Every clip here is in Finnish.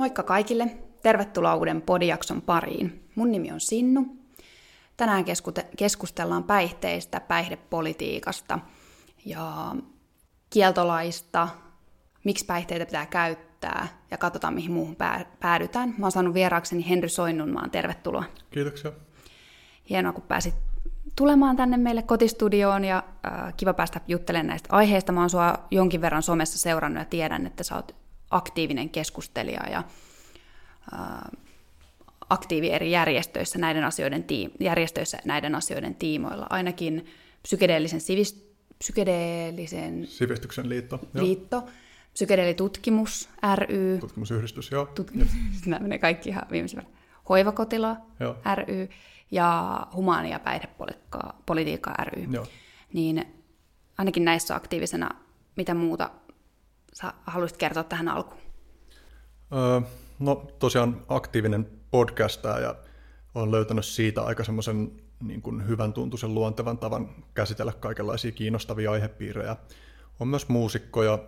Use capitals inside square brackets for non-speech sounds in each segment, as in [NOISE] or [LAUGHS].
Moikka kaikille! Tervetuloa uuden podijakson pariin. Mun nimi on Sinnu. Tänään keskustellaan päihteistä, päihdepolitiikasta ja kieltolaista, miksi päihteitä pitää käyttää ja katsotaan, mihin muuhun päädytään. Mä oon saanut vieraakseni Henry Soinnunmaan. Tervetuloa. Kiitoksia. Hienoa, kun pääsit tulemaan tänne meille kotistudioon ja äh, kiva päästä juttelemaan näistä aiheista. Mä oon sua jonkin verran somessa seurannut ja tiedän, että sä oot aktiivinen keskustelija ja aktiivi eri järjestöissä näiden asioiden, tiim- järjestöissä näiden asioiden tiimoilla. Ainakin psykedeellisen, sivist- psykedeellisen Sivistyksen liitto. liitto psykedeelitutkimus ry. Tutkimusyhdistys, joo. Tutkimus, [LAUGHS] nämä menee kaikki ihan viimeisellä. Hoivakotila Joo. ry ja humaania päihdepolitiikka ry. Joo. Niin ainakin näissä aktiivisena, mitä muuta sä haluaisit kertoa tähän alkuun? Öö, no tosiaan aktiivinen podcastaja ja olen löytänyt siitä aika semmoisen niin kuin hyvän tuntuisen luontevan tavan käsitellä kaikenlaisia kiinnostavia aihepiirejä. On myös muusikko ja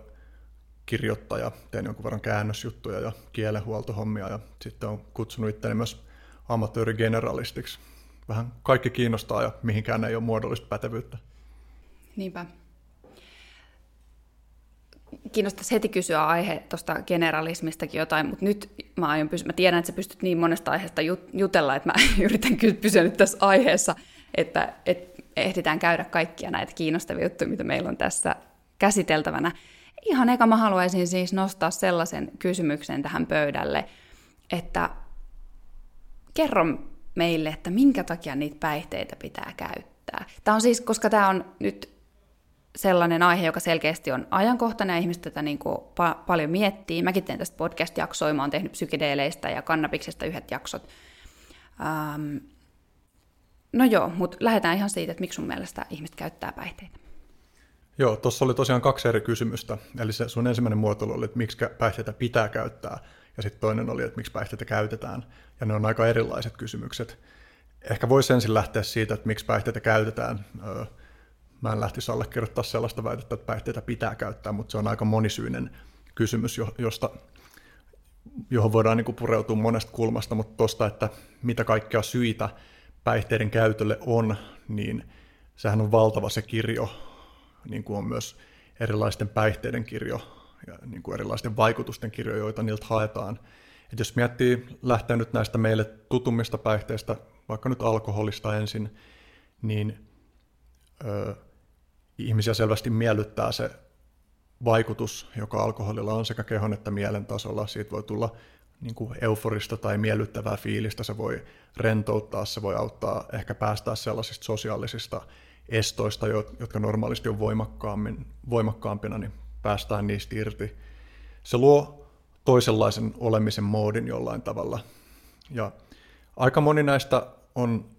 kirjoittaja, teen jonkun verran käännösjuttuja ja kielenhuoltohommia ja sitten on kutsunut itteni myös amatöörigeneralistiksi. Vähän kaikki kiinnostaa ja mihinkään ei ole muodollista pätevyyttä. Niinpä. Kiinnostaisi heti kysyä aihe tuosta generalismistakin jotain, mutta nyt mä, aion pysy- mä tiedän, että sä pystyt niin monesta aiheesta jut- jutella, että mä [LAUGHS] yritän pysyä nyt tässä aiheessa, että, että ehditään käydä kaikkia näitä kiinnostavia juttuja, mitä meillä on tässä käsiteltävänä. Ihan eka mä haluaisin siis nostaa sellaisen kysymyksen tähän pöydälle, että kerro meille, että minkä takia niitä päihteitä pitää käyttää. Tämä on siis, koska tämä on nyt sellainen aihe, joka selkeästi on ajankohtainen ja ihmiset tätä niin kuin pa- paljon miettii. Mäkin teen tästä podcast-jaksoa, mä oon tehnyt psykedeeleistä ja kannabiksesta yhdet jaksot. Um, no joo, mutta lähdetään ihan siitä, että miksi sun mielestä ihmiset käyttää päihteitä. Joo, tuossa oli tosiaan kaksi eri kysymystä. Eli se sun ensimmäinen muotoilu oli, että miksi päihteitä pitää käyttää, ja sitten toinen oli, että miksi päihteitä käytetään. Ja ne on aika erilaiset kysymykset. Ehkä voisi ensin lähteä siitä, että miksi päihteitä käytetään. Mä en lähtisi allekirjoittaa sellaista väitettä, että päihteitä pitää käyttää, mutta se on aika monisyinen kysymys, josta, johon voidaan niin pureutua monesta kulmasta, mutta tuosta, että mitä kaikkea syitä päihteiden käytölle on, niin sehän on valtava se kirjo, niin kuin on myös erilaisten päihteiden kirjo ja niin kuin erilaisten vaikutusten kirjo, joita niiltä haetaan. Et jos miettii, lähtee nyt näistä meille tutummista päihteistä, vaikka nyt alkoholista ensin, niin ihmisiä selvästi miellyttää se vaikutus, joka alkoholilla on sekä kehon että mielen tasolla. Siitä voi tulla niin kuin euforista tai miellyttävää fiilistä, se voi rentouttaa, se voi auttaa ehkä päästää sellaisista sosiaalisista estoista, jotka normaalisti on voimakkaammin, voimakkaampina, niin päästään niistä irti. Se luo toisenlaisen olemisen moodin jollain tavalla. Ja aika moni näistä on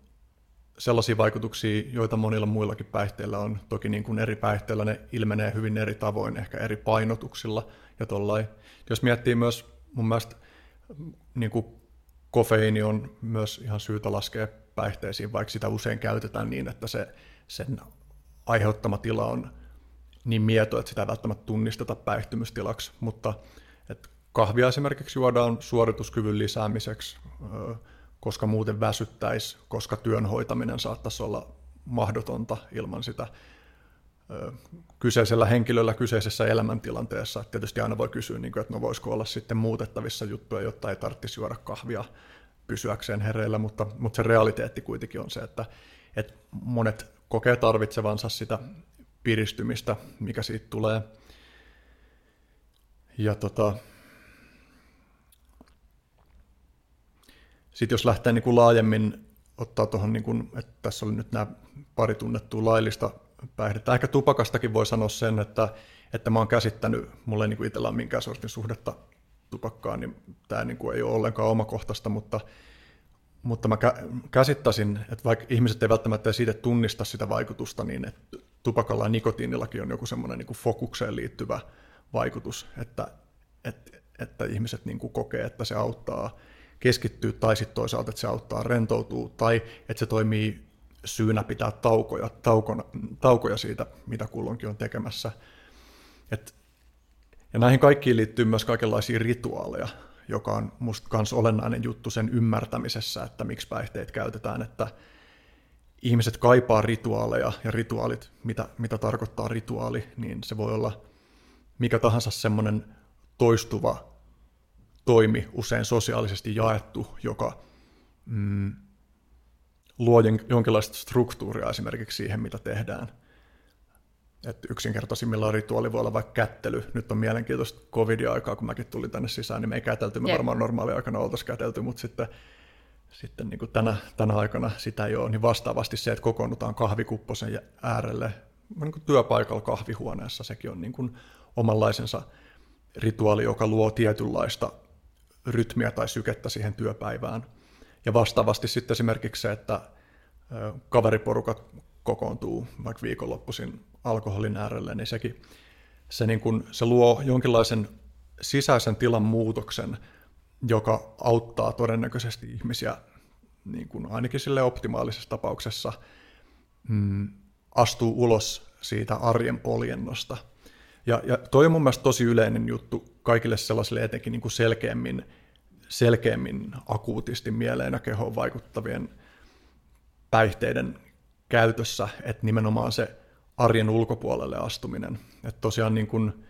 sellaisia vaikutuksia, joita monilla muillakin päihteillä on. Toki niin kuin eri päihteillä ne ilmenee hyvin eri tavoin, ehkä eri painotuksilla ja tollain. Jos miettii myös mun mielestä niin kuin kofeiini on myös ihan syytä laskea päihteisiin, vaikka sitä usein käytetään niin, että se, sen aiheuttama tila on niin mieto, että sitä ei välttämättä tunnisteta päihtymystilaksi, mutta että kahvia esimerkiksi juodaan suorituskyvyn lisäämiseksi, koska muuten väsyttäisi, koska työn hoitaminen saattaisi olla mahdotonta ilman sitä kyseisellä henkilöllä kyseisessä elämäntilanteessa. Tietysti aina voi kysyä, niin että no voisiko olla sitten muutettavissa juttuja, jotta ei tarvitsisi juoda kahvia pysyäkseen hereillä, mutta, mutta se realiteetti kuitenkin on se, että, että monet kokee tarvitsevansa sitä piristymistä, mikä siitä tulee. Ja tota, sitten jos lähtee niin kuin laajemmin ottaa tuohon, niin kuin, että tässä oli nyt nämä pari tunnettua laillista päihdettä. Ehkä tupakastakin voi sanoa sen, että, että mä oon käsittänyt, mulla ei niin kuin itsellä ole minkään sortin suhdetta tupakkaan, niin tämä niin kuin ei ole ollenkaan omakohtaista, mutta, mutta mä käsittäisin, että vaikka ihmiset ei välttämättä siitä tunnista sitä vaikutusta, niin että tupakalla ja nikotiinillakin on joku semmoinen niin fokukseen liittyvä vaikutus, että, että, että ihmiset niin kuin kokee, että se auttaa keskittyä, tai sitten toisaalta, että se auttaa rentoutua, tai että se toimii syynä pitää taukoja, taukona, taukoja siitä, mitä kulloinkin on tekemässä. Et, ja näihin kaikkiin liittyy myös kaikenlaisia rituaaleja, joka on musta myös olennainen juttu sen ymmärtämisessä, että miksi päihteet käytetään, että ihmiset kaipaa rituaaleja ja rituaalit, mitä, mitä tarkoittaa rituaali, niin se voi olla mikä tahansa semmoinen toistuva toimi, usein sosiaalisesti jaettu, joka mm, luo jonkinlaista struktuuria esimerkiksi siihen, mitä tehdään. Et yksinkertaisimmillaan rituaali voi olla vaikka kättely. Nyt on mielenkiintoista covid-aikaa, kun mäkin tulin tänne sisään, niin me ei kätelty, me yeah. varmaan normaali-aikana oltaisiin kätelty, mutta sitten, sitten niin kuin tänä, tänä aikana sitä ei ole. Niin vastaavasti se, että kokoonnutaan kahvikupposen äärelle niin kuin työpaikalla kahvihuoneessa, sekin on niin kuin omanlaisensa rituaali, joka luo tietynlaista rytmiä tai sykettä siihen työpäivään. Ja vastaavasti sitten esimerkiksi se, että kaveriporukat kokoontuu vaikka viikonloppuisin alkoholin äärelle, niin sekin se, niin kuin, se luo jonkinlaisen sisäisen tilan muutoksen, joka auttaa todennäköisesti ihmisiä niin kuin ainakin sille optimaalisessa tapauksessa mm, astuu ulos siitä arjen poljennosta. Ja, ja toi on mun mielestä tosi yleinen juttu kaikille sellaisille etenkin niin kuin selkeämmin, selkeämmin akuutisti mieleen ja kehoon vaikuttavien päihteiden käytössä, että nimenomaan se arjen ulkopuolelle astuminen. Että tosiaan niin kuin,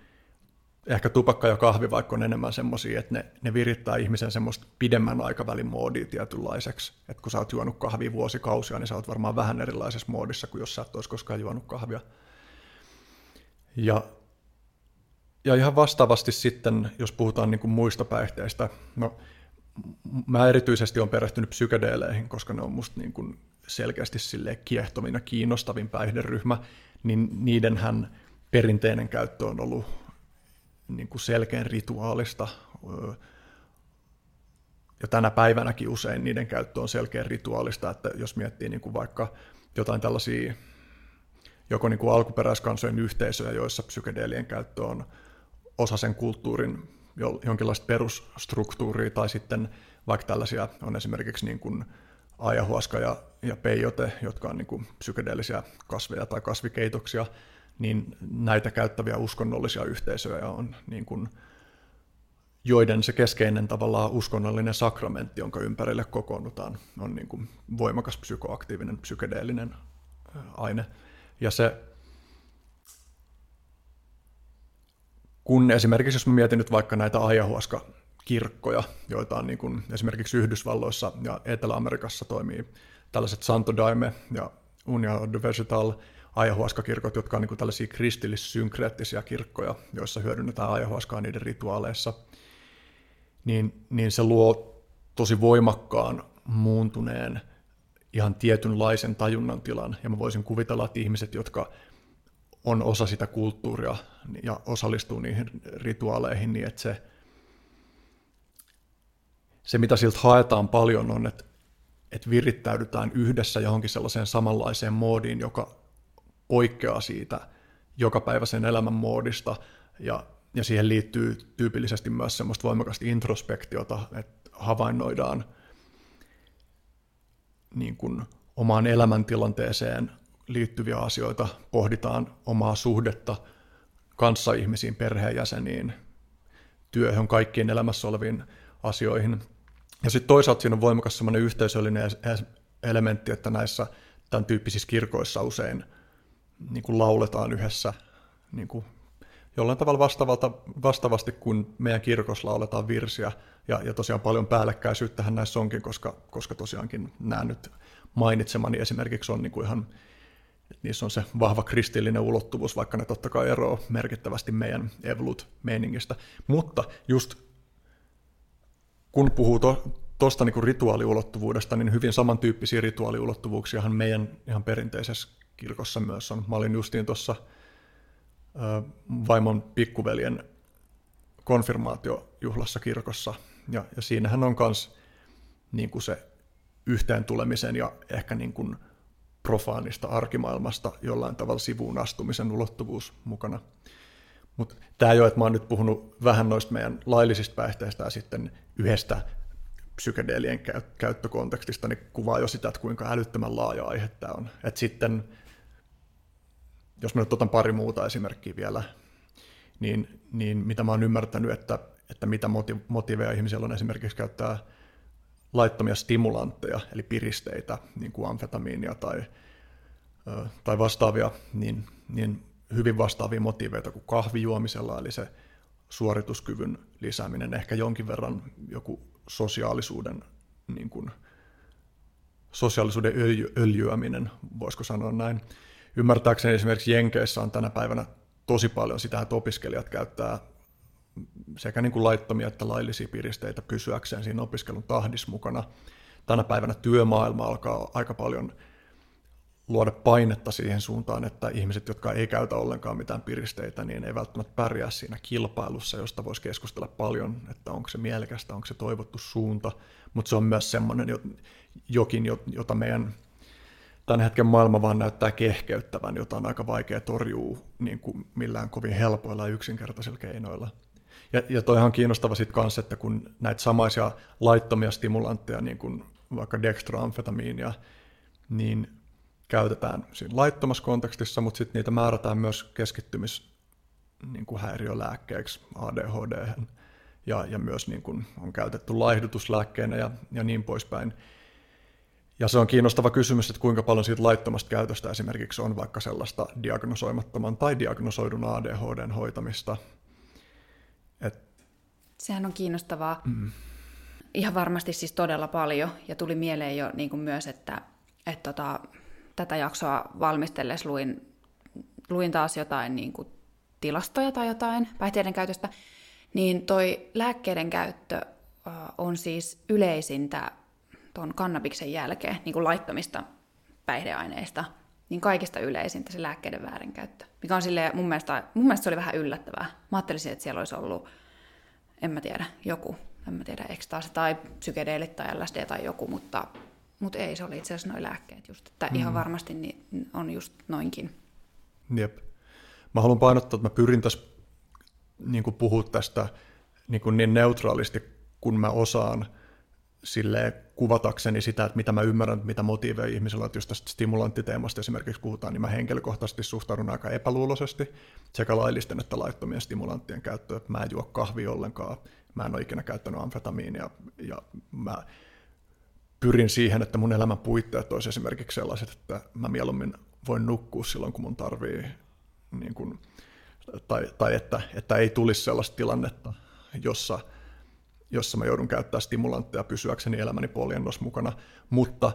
ehkä tupakka ja kahvi vaikka on enemmän semmoisia, että ne, ne virittää ihmisen semmoista pidemmän aikavälin moodia tietynlaiseksi. Että kun sä oot juonut kahvia vuosikausia, niin sä oot varmaan vähän erilaisessa moodissa kuin jos sä et olisi koskaan juonut kahvia. Ja, ja ihan vastaavasti sitten, jos puhutaan niin kuin muista päihteistä, no mä erityisesti olen perehtynyt psykedeeleihin, koska ne on musta niin kuin selkeästi sille kiehtovin ja kiinnostavin päihderyhmä, niin niidenhän perinteinen käyttö on ollut niin kuin selkeän rituaalista. Ja tänä päivänäkin usein niiden käyttö on selkeän rituaalista, että jos miettii niin kuin vaikka jotain tällaisia joko niin kuin alkuperäiskansojen yhteisöjä, joissa psykedeelien käyttö on osa sen kulttuurin jonkinlaista perusstruktuuria, tai sitten vaikka tällaisia on esimerkiksi niin kuin ayahuasca ja, ja peyote, jotka on niin kuin psykedeellisiä kasveja tai kasvikeitoksia, niin näitä käyttäviä uskonnollisia yhteisöjä on niin kuin, joiden se keskeinen tavallaan uskonnollinen sakramentti, jonka ympärille kokoonnutaan, on niin kuin voimakas psykoaktiivinen psykedeellinen aine. Ja se, kun esimerkiksi jos mä mietin nyt vaikka näitä ayahuasca kirkkoja, joita on niin kuin esimerkiksi Yhdysvalloissa ja Etelä-Amerikassa toimii tällaiset Santo Daime ja Union de Vegetal ayahuasca-kirkot, jotka on niin kuin tällaisia kristillissynkreettisiä kirkkoja, joissa hyödynnetään ayahuascaa niiden rituaaleissa, niin, niin se luo tosi voimakkaan muuntuneen ihan tietynlaisen tajunnan tilan. Ja mä voisin kuvitella, että ihmiset, jotka on osa sitä kulttuuria ja osallistuu niihin rituaaleihin, niin että se se, mitä siltä haetaan paljon, on, että, että virittäydytään yhdessä johonkin sellaiseen samanlaiseen moodiin, joka poikkeaa siitä jokapäiväisen elämän moodista, ja, ja siihen liittyy tyypillisesti myös semmoista voimakasta introspektiota, että havainnoidaan niin kuin omaan elämäntilanteeseen liittyviä asioita, pohditaan omaa suhdetta kanssaihmisiin, perheenjäseniin, työhön, kaikkiin elämässä oleviin asioihin – ja sitten toisaalta siinä on voimakas semmoinen yhteisöllinen elementti, että näissä tämän tyyppisissä kirkoissa usein niin kuin lauletaan yhdessä niin kuin jollain tavalla vastaavalta, vastaavasti kuin meidän kirkossa lauletaan virsiä. Ja, ja tosiaan paljon päällekkäisyyttähän näissä onkin, koska, koska tosiaankin nämä nyt mainitsemani esimerkiksi on niin kuin ihan, niissä on se vahva kristillinen ulottuvuus, vaikka ne totta kai eroaa merkittävästi meidän evolut-meiningistä. Mutta just kun puhuu tuosta niin rituaaliulottuvuudesta, niin hyvin samantyyppisiä rituaaliulottuvuuksiahan meidän ihan perinteisessä kirkossa myös on. Mä olin justiin tuossa vaimon pikkuveljen konfirmaatiojuhlassa kirkossa, ja, ja siinähän on myös niin kuin se yhteen tulemisen ja ehkä niin kuin profaanista arkimaailmasta jollain tavalla sivuun astumisen ulottuvuus mukana. Mutta tämä ole, että mä oon nyt puhunut vähän noista meidän laillisista päihteistä ja sitten yhdestä psykedeelien käyttökontekstista, niin kuvaa jo sitä, että kuinka älyttömän laaja aihe tämä on. Et sitten, jos mä nyt otan pari muuta esimerkkiä vielä, niin, niin mitä mä oon ymmärtänyt, että, että mitä motiveja ihmisillä on esimerkiksi käyttää laittomia stimulantteja, eli piristeitä, niin kuin amfetamiinia tai, tai vastaavia, niin, niin hyvin vastaavia motiveita kuin kahvijuomisella, eli se suorituskyvyn lisääminen, ehkä jonkin verran joku sosiaalisuuden, niin kuin, sosiaalisuuden öljy, öljyäminen, voisiko sanoa näin. Ymmärtääkseni esimerkiksi Jenkeissä on tänä päivänä tosi paljon sitä, että opiskelijat käyttää sekä niin kuin laittomia että laillisia piristeitä pysyäkseen siinä opiskelun tahdissa mukana. Tänä päivänä työmaailma alkaa aika paljon luoda painetta siihen suuntaan, että ihmiset, jotka ei käytä ollenkaan mitään piristeitä, niin ei välttämättä pärjää siinä kilpailussa, josta voisi keskustella paljon, että onko se mielekästä, onko se toivottu suunta, mutta se on myös semmoinen jokin, jota meidän tämän hetken maailma vaan näyttää kehkeyttävän, jota on aika vaikea torjua niin kuin millään kovin helpoilla ja yksinkertaisilla keinoilla. Ja, ja toihan on kiinnostava sitten kanssa, että kun näitä samaisia laittomia stimulantteja, niin kuin vaikka dextroamfetamiinia, niin käytetään siinä laittomassa kontekstissa, mutta sitten niitä määrätään myös keskittymis niin kuin häiriölääkkeeksi ADHD ja, ja myös niin kuin on käytetty laihdutuslääkkeenä ja, ja niin poispäin. Ja se on kiinnostava kysymys, että kuinka paljon siitä laittomasta käytöstä esimerkiksi on vaikka sellaista diagnosoimattoman tai diagnosoidun ADHDn hoitamista. Sehän on kiinnostavaa. Mm. Ihan varmasti siis todella paljon. Ja tuli mieleen jo niin kuin myös, että, että tota, tätä jaksoa valmistellessa luin, luin taas jotain niin kuin tilastoja tai jotain päihteiden käytöstä. Niin toi lääkkeiden käyttö on siis yleisintä tuon kannabiksen jälkeen, niin kuin laittomista päihdeaineista, niin kaikista yleisintä se lääkkeiden väärinkäyttö. Mikä on silleen, mun mielestä, mun mielestä se oli vähän yllättävää. Mä ajattelisin, että siellä olisi ollut, en mä tiedä, joku, en mä tiedä, ekstaasi tai psykedeelit tai LSD tai joku, mutta, mutta ei, se oli itse asiassa noin lääkkeet just. Että mm. ihan varmasti niin on just noinkin. Jep. Mä haluan painottaa, että mä pyrin tässä niin puhua tästä niin, niin neutraalisti, kun mä osaan – sille kuvatakseni sitä, että mitä mä ymmärrän, mitä motiiveja ihmisellä on, että jos tästä stimulanttiteemasta esimerkiksi puhutaan, niin mä henkilökohtaisesti suhtaudun aika epäluuloisesti sekä laillisten että laittomien stimulanttien käyttöön. Mä en juo kahvia ollenkaan, mä en ole ikinä käyttänyt amfetamiinia ja mä pyrin siihen, että mun elämän puitteet olisi esimerkiksi sellaiset, että mä mieluummin voin nukkua silloin, kun mun tarvii, niin kun, tai, tai että, että ei tulisi sellaista tilannetta, jossa – jossa mä joudun käyttämään stimulantteja pysyäkseni elämäni poljennos mukana, mutta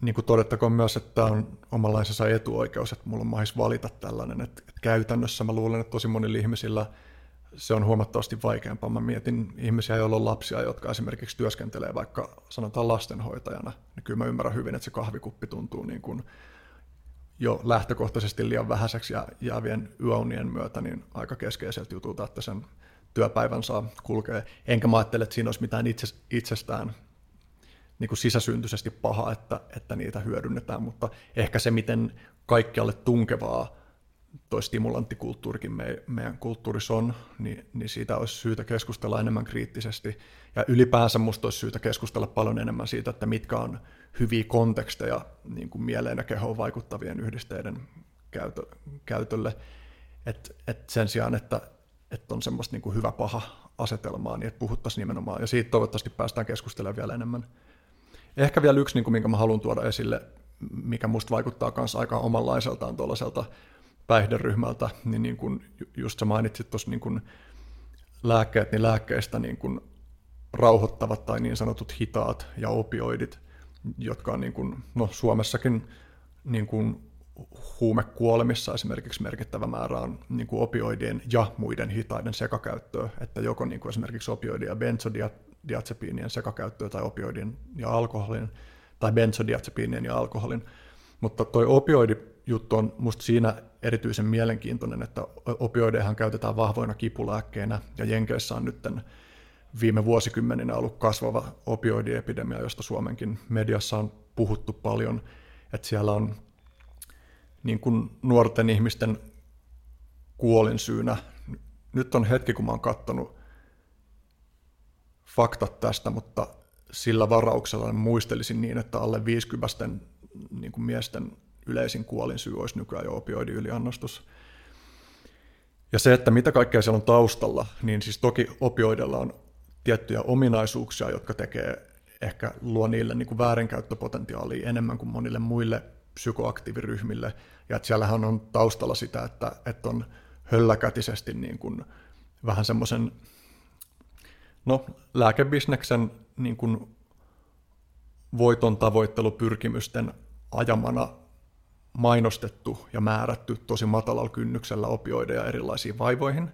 niin kuin todettakoon myös, että tämä on omanlaisensa etuoikeus, että mulla on mahis valita tällainen, että, että käytännössä mä luulen, että tosi monilla ihmisillä se on huomattavasti vaikeampaa. Mä mietin ihmisiä, joilla on lapsia, jotka esimerkiksi työskentelee vaikka sanotaan lastenhoitajana, niin kyllä mä ymmärrän hyvin, että se kahvikuppi tuntuu niin kuin jo lähtökohtaisesti liian vähäiseksi ja jäävien yöunien myötä niin aika keskeiseltä jutulta, että sen työpäivän saa kulkea. Enkä mä ajattele, että siinä olisi mitään itse, itsestään niin kuin sisäsyntyisesti paha, että, että niitä hyödynnetään, mutta ehkä se, miten kaikkialle tunkevaa toi stimulanttikulttuurikin me, meidän kulttuurissa on, niin, niin siitä olisi syytä keskustella enemmän kriittisesti. Ja ylipäänsä musta olisi syytä keskustella paljon enemmän siitä, että mitkä on hyviä konteksteja niin kuin mieleen ja kehoon vaikuttavien yhdisteiden käytö, käytölle. Et, et sen sijaan, että että on semmoista niin kuin hyvä paha asetelmaa, niin että puhuttaisiin nimenomaan, ja siitä toivottavasti päästään keskustelemaan vielä enemmän. Ehkä vielä yksi, niin kuin, minkä mä haluan tuoda esille, mikä musta vaikuttaa myös aika omanlaiseltaan tuollaiselta päihderyhmältä, niin, niin kuin just sä mainitsit tuossa niin lääkkeet, niin lääkkeistä niin kuin rauhoittavat tai niin sanotut hitaat ja opioidit, jotka on niin kuin, no, Suomessakin niin kuin huumekuolemissa esimerkiksi merkittävä määrä on niin kuin opioidien ja muiden hitaiden sekakäyttöä, että joko niin kuin esimerkiksi opioidien ja benzodiazepiinien sekakäyttöä tai opioidien ja alkoholin, tai benzodiazepiinien ja alkoholin. Mutta tuo opioidijuttu on musta siinä erityisen mielenkiintoinen, että opioidehan käytetään vahvoina kipulääkkeinä, ja Jenkeissä on nyt viime vuosikymmeninä ollut kasvava opioidiepidemia, josta Suomenkin mediassa on puhuttu paljon, että siellä on niin kuin nuorten ihmisten kuolinsyynä. Nyt on hetki, kun mä oon katsonut faktat tästä, mutta sillä varauksella muistelisin niin, että alle 50 niin kuin miesten yleisin kuolinsyy olisi nykyään jo opioidiyliannostus. Ja se, että mitä kaikkea siellä on taustalla, niin siis toki opioidella on tiettyjä ominaisuuksia, jotka tekee ehkä luo niille niin kuin väärinkäyttöpotentiaalia enemmän kuin monille muille psykoaktiiviryhmille. Ja että siellähän on taustalla sitä, että, että on hölläkätisesti niin kuin vähän semmoisen no, lääkebisneksen niin kuin voiton tavoittelupyrkimysten ajamana mainostettu ja määrätty tosi matalalla kynnyksellä opioideja erilaisiin vaivoihin.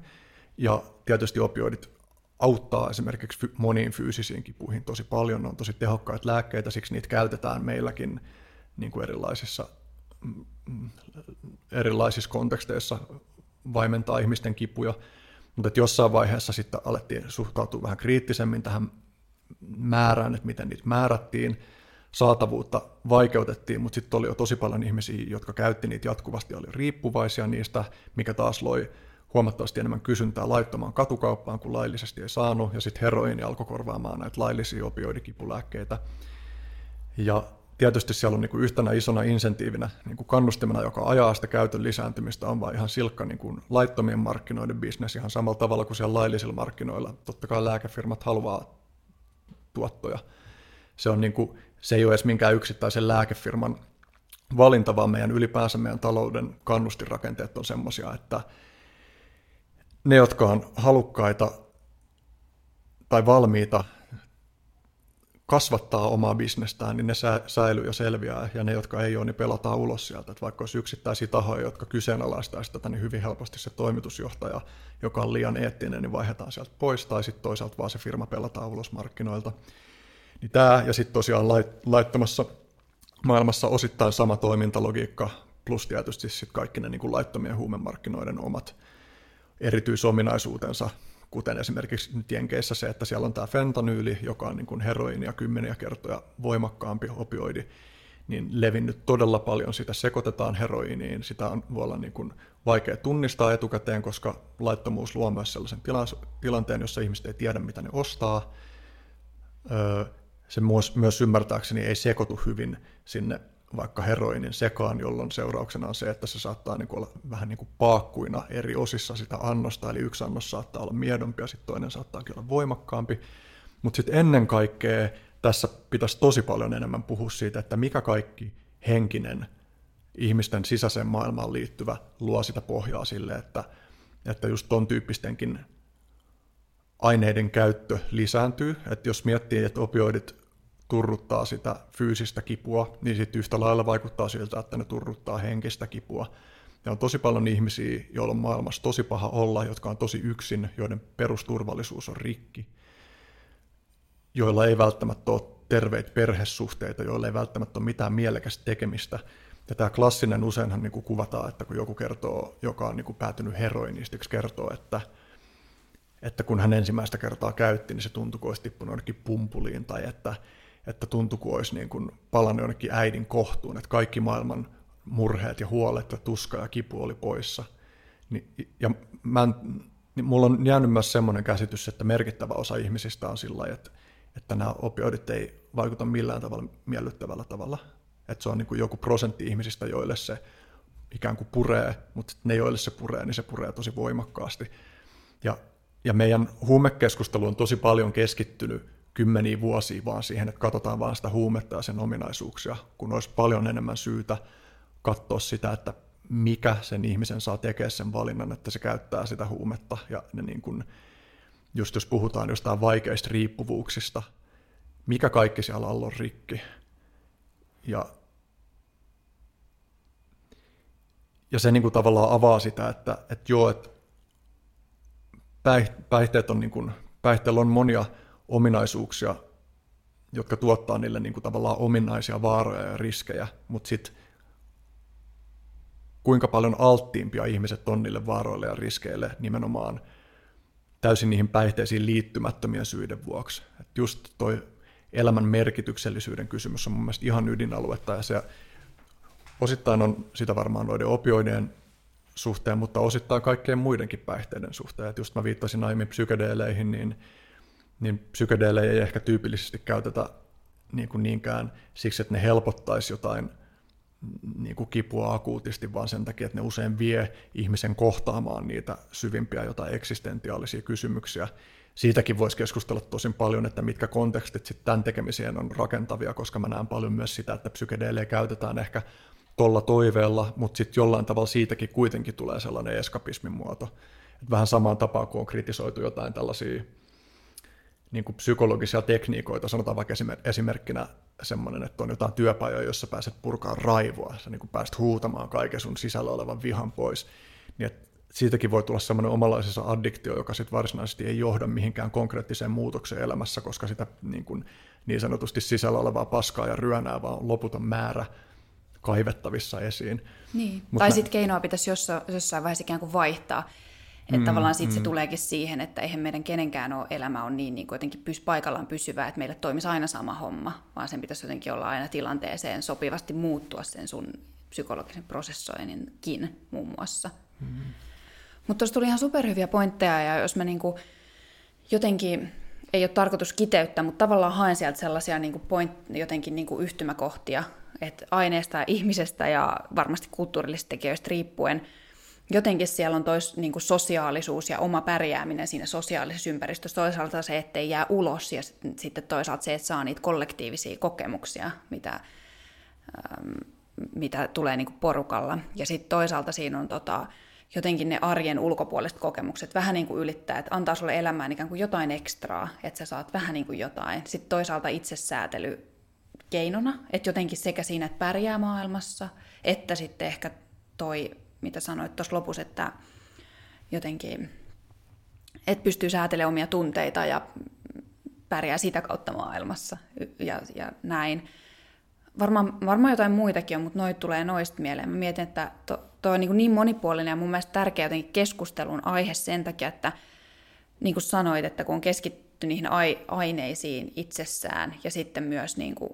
Ja tietysti opioidit auttaa esimerkiksi moniin fyysisiin kipuihin tosi paljon, ne on tosi tehokkaita lääkkeitä, siksi niitä käytetään meilläkin niin kuin erilaisissa, mm, mm, erilaisissa konteksteissa vaimentaa ihmisten kipuja, mutta että jossain vaiheessa sitten alettiin suhtautua vähän kriittisemmin tähän määrään, että miten niitä määrättiin, saatavuutta vaikeutettiin, mutta sitten oli jo tosi paljon ihmisiä, jotka käytti niitä jatkuvasti ja oli riippuvaisia niistä, mikä taas loi huomattavasti enemmän kysyntää laittomaan katukauppaan, kun laillisesti ei saanut, ja sitten heroini alkoi korvaamaan näitä laillisia opioidikipulääkkeitä. Ja tietysti siellä on niin kuin yhtenä isona insentiivinä, niin kuin kannustimena, joka ajaa sitä käytön lisääntymistä, on vaan ihan silkka niin kuin laittomien markkinoiden bisnes ihan samalla tavalla kuin siellä laillisilla markkinoilla. Totta kai lääkefirmat haluaa tuottoja. Se, on niin kuin, se ei ole edes minkään yksittäisen lääkefirman valinta, vaan meidän ylipäänsä meidän talouden kannustinrakenteet on semmoisia, että ne, jotka on halukkaita tai valmiita kasvattaa omaa bisnestään, niin ne säilyy ja selviää, ja ne, jotka ei ole, niin pelataan ulos sieltä. Että vaikka olisi yksittäisiä tahoja, jotka kyseenalaistaisivat tätä, niin hyvin helposti se toimitusjohtaja, joka on liian eettinen, niin vaihdetaan sieltä pois, tai sitten toisaalta vaan se firma pelataan ulos markkinoilta. Niin tämä, ja sitten tosiaan laittomassa maailmassa osittain sama toimintalogiikka, plus tietysti sitten kaikki ne niin kuin laittomien huumemarkkinoiden omat erityisominaisuutensa, kuten esimerkiksi nyt Jenkeissä se, että siellä on tämä fentanyyli, joka on niin kuin heroinia kymmeniä kertoja voimakkaampi opioidi, niin levinnyt todella paljon, sitä sekoitetaan heroiniin, sitä on, voi olla niin kuin vaikea tunnistaa etukäteen, koska laittomuus luo myös sellaisen tilanteen, jossa ihmiset ei tiedä, mitä ne ostaa. Se myös, myös ymmärtääkseni ei sekoitu hyvin sinne vaikka heroinin sekaan, jolloin seurauksena on se, että se saattaa niin kuin olla vähän niin kuin paakkuina eri osissa sitä annosta, eli yksi annos saattaa olla miedompi ja sitten toinen saattaa olla voimakkaampi. Mutta sitten ennen kaikkea tässä pitäisi tosi paljon enemmän puhua siitä, että mikä kaikki henkinen ihmisten sisäiseen maailmaan liittyvä luo sitä pohjaa sille, että, että just ton tyyppistenkin aineiden käyttö lisääntyy. Että jos miettii, että opioidit turruttaa sitä fyysistä kipua, niin sitten yhtä lailla vaikuttaa siltä, että ne turruttaa henkistä kipua. Ja on tosi paljon ihmisiä, joilla on maailmassa tosi paha olla, jotka on tosi yksin, joiden perusturvallisuus on rikki, joilla ei välttämättä ole terveitä perhesuhteita, joilla ei välttämättä ole mitään mielekästä tekemistä. Ja tämä klassinen useinhan niin kuin kuvataan, että kun joku kertoo, joka on niin kuin päätynyt heroinistiksi, kertoo, että, että kun hän ensimmäistä kertaa käytti, niin se tuntui, kuin olisi tippunut jonnekin pumpuliin, tai että että tuntui kuin olisi niin kuin palannut jonnekin äidin kohtuun, että kaikki maailman murheet ja huolet ja tuska ja kipu oli poissa. Niin, ja mä en, niin mulla on jäänyt myös semmoinen käsitys, että merkittävä osa ihmisistä on sillä että, että nämä opioidit ei vaikuta millään tavalla miellyttävällä tavalla. Että se on niin kuin joku prosentti ihmisistä, joille se ikään kuin puree, mutta ne, joille se puree, niin se puree tosi voimakkaasti. Ja, ja meidän huumekeskustelu on tosi paljon keskittynyt kymmeniä vuosia vaan siihen, että katsotaan vaan sitä huumetta ja sen ominaisuuksia, kun olisi paljon enemmän syytä katsoa sitä, että mikä sen ihmisen saa tekemään sen valinnan, että se käyttää sitä huumetta. Ja ne niin kuin, just jos puhutaan jostain vaikeista riippuvuuksista, mikä kaikki siellä alla on rikki. Ja, ja se niin kuin tavallaan avaa sitä, että, että joo, että päihteet on, niin kuin, päihteellä on monia ominaisuuksia, jotka tuottaa niille niin kuin tavallaan ominaisia vaaroja ja riskejä, mutta sitten kuinka paljon alttiimpia ihmiset on niille vaaroille ja riskeille nimenomaan täysin niihin päihteisiin liittymättömien syiden vuoksi. Et just toi elämän merkityksellisyyden kysymys on mun mielestä ihan ydinaluetta ja se osittain on sitä varmaan noiden opioidien suhteen, mutta osittain kaikkien muidenkin päihteiden suhteen. Et just mä viittasin aiemmin psykedeeleihin, niin niin psykedeelejä ei ehkä tyypillisesti käytetä niin kuin niinkään siksi, että ne helpottaisi jotain niin kuin kipua akuutisti, vaan sen takia, että ne usein vie ihmisen kohtaamaan niitä syvimpiä jotain eksistentiaalisia kysymyksiä. Siitäkin voisi keskustella tosin paljon, että mitkä kontekstit sitten tämän tekemiseen on rakentavia, koska mä näen paljon myös sitä, että psykedeelejä käytetään ehkä tuolla toiveella, mutta sitten jollain tavalla siitäkin kuitenkin tulee sellainen eskapismin muoto. Et vähän samaan tapaan, kun on kritisoitu jotain tällaisia niin kuin psykologisia tekniikoita, sanotaan vaikka esimerkkinä semmoinen, että on jotain työpajoja, jossa pääset purkaa raivoa, sä niin kuin pääset huutamaan kaiken sun sisällä olevan vihan pois, niin että siitäkin voi tulla semmoinen omalaisensa addiktio, joka sitten varsinaisesti ei johda mihinkään konkreettiseen muutokseen elämässä, koska sitä niin, kuin, niin sanotusti sisällä olevaa paskaa ja ryönää vaan on loputon määrä kaivettavissa esiin. Niin. Mut tai mä... sitten keinoa pitäisi jossain, jossain vaiheessa ikään kuin vaihtaa. Että mm, tavallaan sitten mm. se tuleekin siihen, että eihän meidän kenenkään ole elämä on niin, niin jotenkin pys, paikallaan pysyvää, että meille toimisi aina sama homma, vaan sen pitäisi jotenkin olla aina tilanteeseen sopivasti muuttua sen sun psykologisen prosessoinninkin muun muassa. Mm. Mutta tuossa tuli ihan superhyviä pointteja, ja jos mä niinku jotenkin, ei ole tarkoitus kiteyttää, mutta tavallaan haen sieltä sellaisia niinku point, jotenkin niinku yhtymäkohtia, että aineesta ja ihmisestä ja varmasti kulttuurillisista tekijöistä riippuen – jotenkin siellä on tois, niin kuin sosiaalisuus ja oma pärjääminen siinä sosiaalisessa ympäristössä. Toisaalta se, ettei jää ulos ja sitten toisaalta se, että saa niitä kollektiivisia kokemuksia, mitä, ähm, mitä tulee niin kuin porukalla. Ja sitten toisaalta siinä on tota, jotenkin ne arjen ulkopuoliset kokemukset vähän niin kuin ylittää, että antaa sulle elämään ikään kuin jotain ekstraa, että sä saat vähän niin kuin jotain. Sitten toisaalta itsesäätely keinona, että jotenkin sekä siinä, että pärjää maailmassa, että sitten ehkä toi mitä sanoit tuossa lopussa, että jotenkin, et pystyy säätelemään omia tunteita ja pärjää sitä kautta maailmassa ja, ja näin. Varmaan, varmaan jotain muitakin on, mutta noit tulee noista mieleen. Mä mietin, että tuo on niin, niin monipuolinen ja mun mielestä tärkeä jotenkin keskustelun aihe sen takia, että niin kuin sanoit, että kun on keskitty niihin aineisiin itsessään ja sitten myös, niin kuin,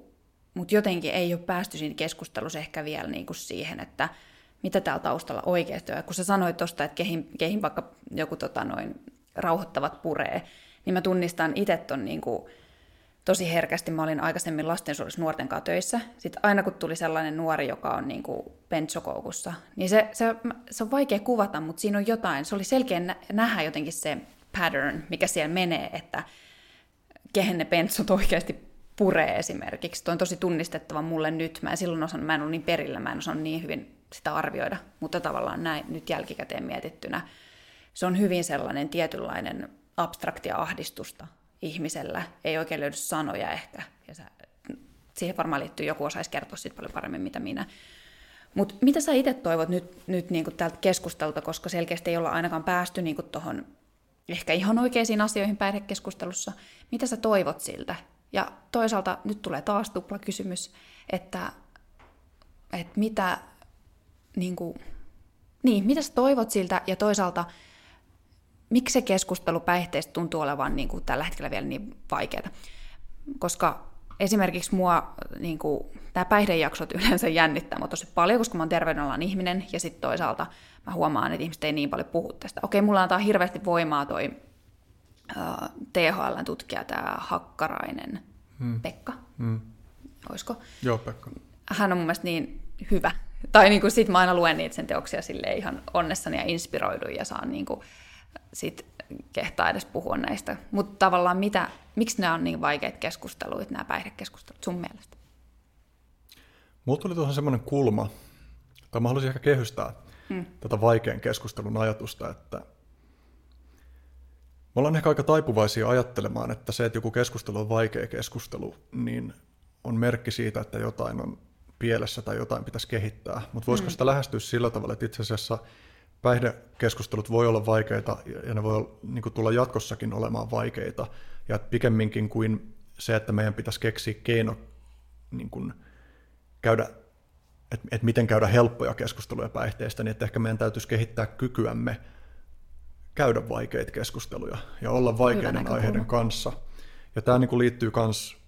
mutta jotenkin ei ole päästy siinä keskustelussa ehkä vielä niin kuin siihen, että mitä täällä taustalla oikeasti on. Kun sä sanoit tuosta, että kehin, kehin vaikka joku tota noin, rauhoittavat puree, niin mä tunnistan itse ton niin kuin, tosi herkästi. Mä olin aikaisemmin lastensuojelussa nuorten kanssa töissä. Sitten aina kun tuli sellainen nuori, joka on niin kuin pentsokoukussa, niin se, se, se on vaikea kuvata, mutta siinä on jotain. Se oli selkeä nähdä jotenkin se pattern, mikä siellä menee, että kehen ne pentsot oikeasti puree esimerkiksi. Tuo on tosi tunnistettava mulle nyt. Mä en silloin osannut, mä en ollut niin perillä, mä en osannut niin hyvin sitä arvioida, mutta tavallaan näin nyt jälkikäteen mietittynä se on hyvin sellainen tietynlainen abstraktia ahdistusta ihmisellä. Ei oikein löydy sanoja ehkä. Ja sä, siihen varmaan liittyy, joku osaisi kertoa siitä paljon paremmin, mitä minä. Mutta mitä sä itse toivot nyt, nyt niin täältä keskustelta, koska selkeästi ei olla ainakaan päästy niin tuohon ehkä ihan oikeisiin asioihin päihdekeskustelussa. Mitä sä toivot siltä? Ja toisaalta nyt tulee taas tupla kysymys, että, että mitä niin, kuin, niin, mitä sä toivot siltä ja toisaalta miksi se keskustelu päihteistä tuntuu olevan niin kuin tällä hetkellä vielä niin vaikeaa? Koska esimerkiksi mua niin kuin, tämä päihdejaksot yleensä jännittää mua tosi paljon, koska mä oon terveydenalan ihminen ja sitten toisaalta mä huomaan, että ihmiset ei niin paljon puhu tästä. Okei, mulla antaa hirveästi voimaa toi uh, THL-tutkija, tämä Hakkarainen hmm. Pekka. Hmm. Oisko? Joo, Pekka. Hän on mun mielestä niin hyvä tai niin kuin sit mä aina luen niitä sen teoksia sille ihan onnessani ja inspiroidun ja saan niin kuin sit kehtaa edes puhua näistä. Mutta tavallaan mitä, miksi nämä on niin vaikeita keskusteluita, nämä päihdekeskustelut sun mielestä? Mulla tuli tuohon semmoinen kulma, tai mä haluaisin ehkä kehystää hmm. tätä vaikean keskustelun ajatusta, että me ollaan ehkä aika taipuvaisia ajattelemaan, että se, että joku keskustelu on vaikea keskustelu, niin on merkki siitä, että jotain on pielessä tai jotain pitäisi kehittää. Mutta voisiko mm. sitä lähestyä sillä tavalla, että itse asiassa päihdekeskustelut voi olla vaikeita ja ne voi niin kuin, tulla jatkossakin olemaan vaikeita. Ja pikemminkin kuin se, että meidän pitäisi keksiä keino niin kuin, käydä, että, että miten käydä helppoja keskusteluja päihteistä, niin että ehkä meidän täytyisi kehittää kykyämme käydä vaikeita keskusteluja ja olla vaikeiden aiheiden kanssa. Ja tämä niin kuin, liittyy myös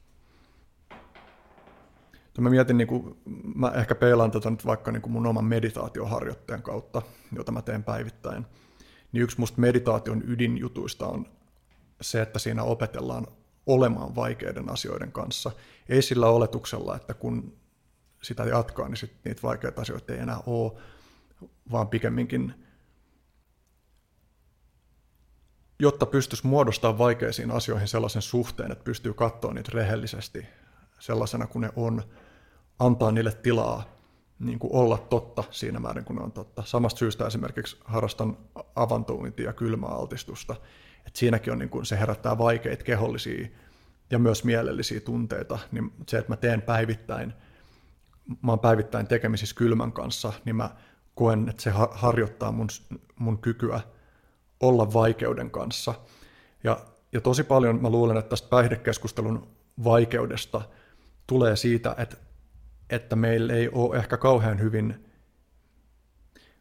Mä mietin, niin kuin, mä ehkä peilaan tätä nyt vaikka niin kuin mun oman meditaatioharjoitteen kautta, jota mä teen päivittäin. Niin yksi musta meditaation ydinjutuista on se, että siinä opetellaan olemaan vaikeiden asioiden kanssa. Ei sillä oletuksella, että kun sitä jatkaa, niin sit niitä vaikeita asioita ei enää ole, vaan pikemminkin jotta pystyisi muodostamaan vaikeisiin asioihin sellaisen suhteen, että pystyy katsoa niitä rehellisesti sellaisena kuin ne on, antaa niille tilaa niin kuin olla totta siinä määrin, kun ne on totta. Samasta syystä esimerkiksi harrastan avantointia ja kylmäaltistusta. että siinäkin on niin kuin, se herättää vaikeita kehollisia ja myös mielellisiä tunteita, niin se, että mä teen päivittäin, mä oon päivittäin tekemisissä kylmän kanssa, niin mä koen, että se harjoittaa mun, mun kykyä olla vaikeuden kanssa. Ja, ja tosi paljon mä luulen, että tästä päihdekeskustelun vaikeudesta tulee siitä, että, että meillä ei ole ehkä kauhean hyvin,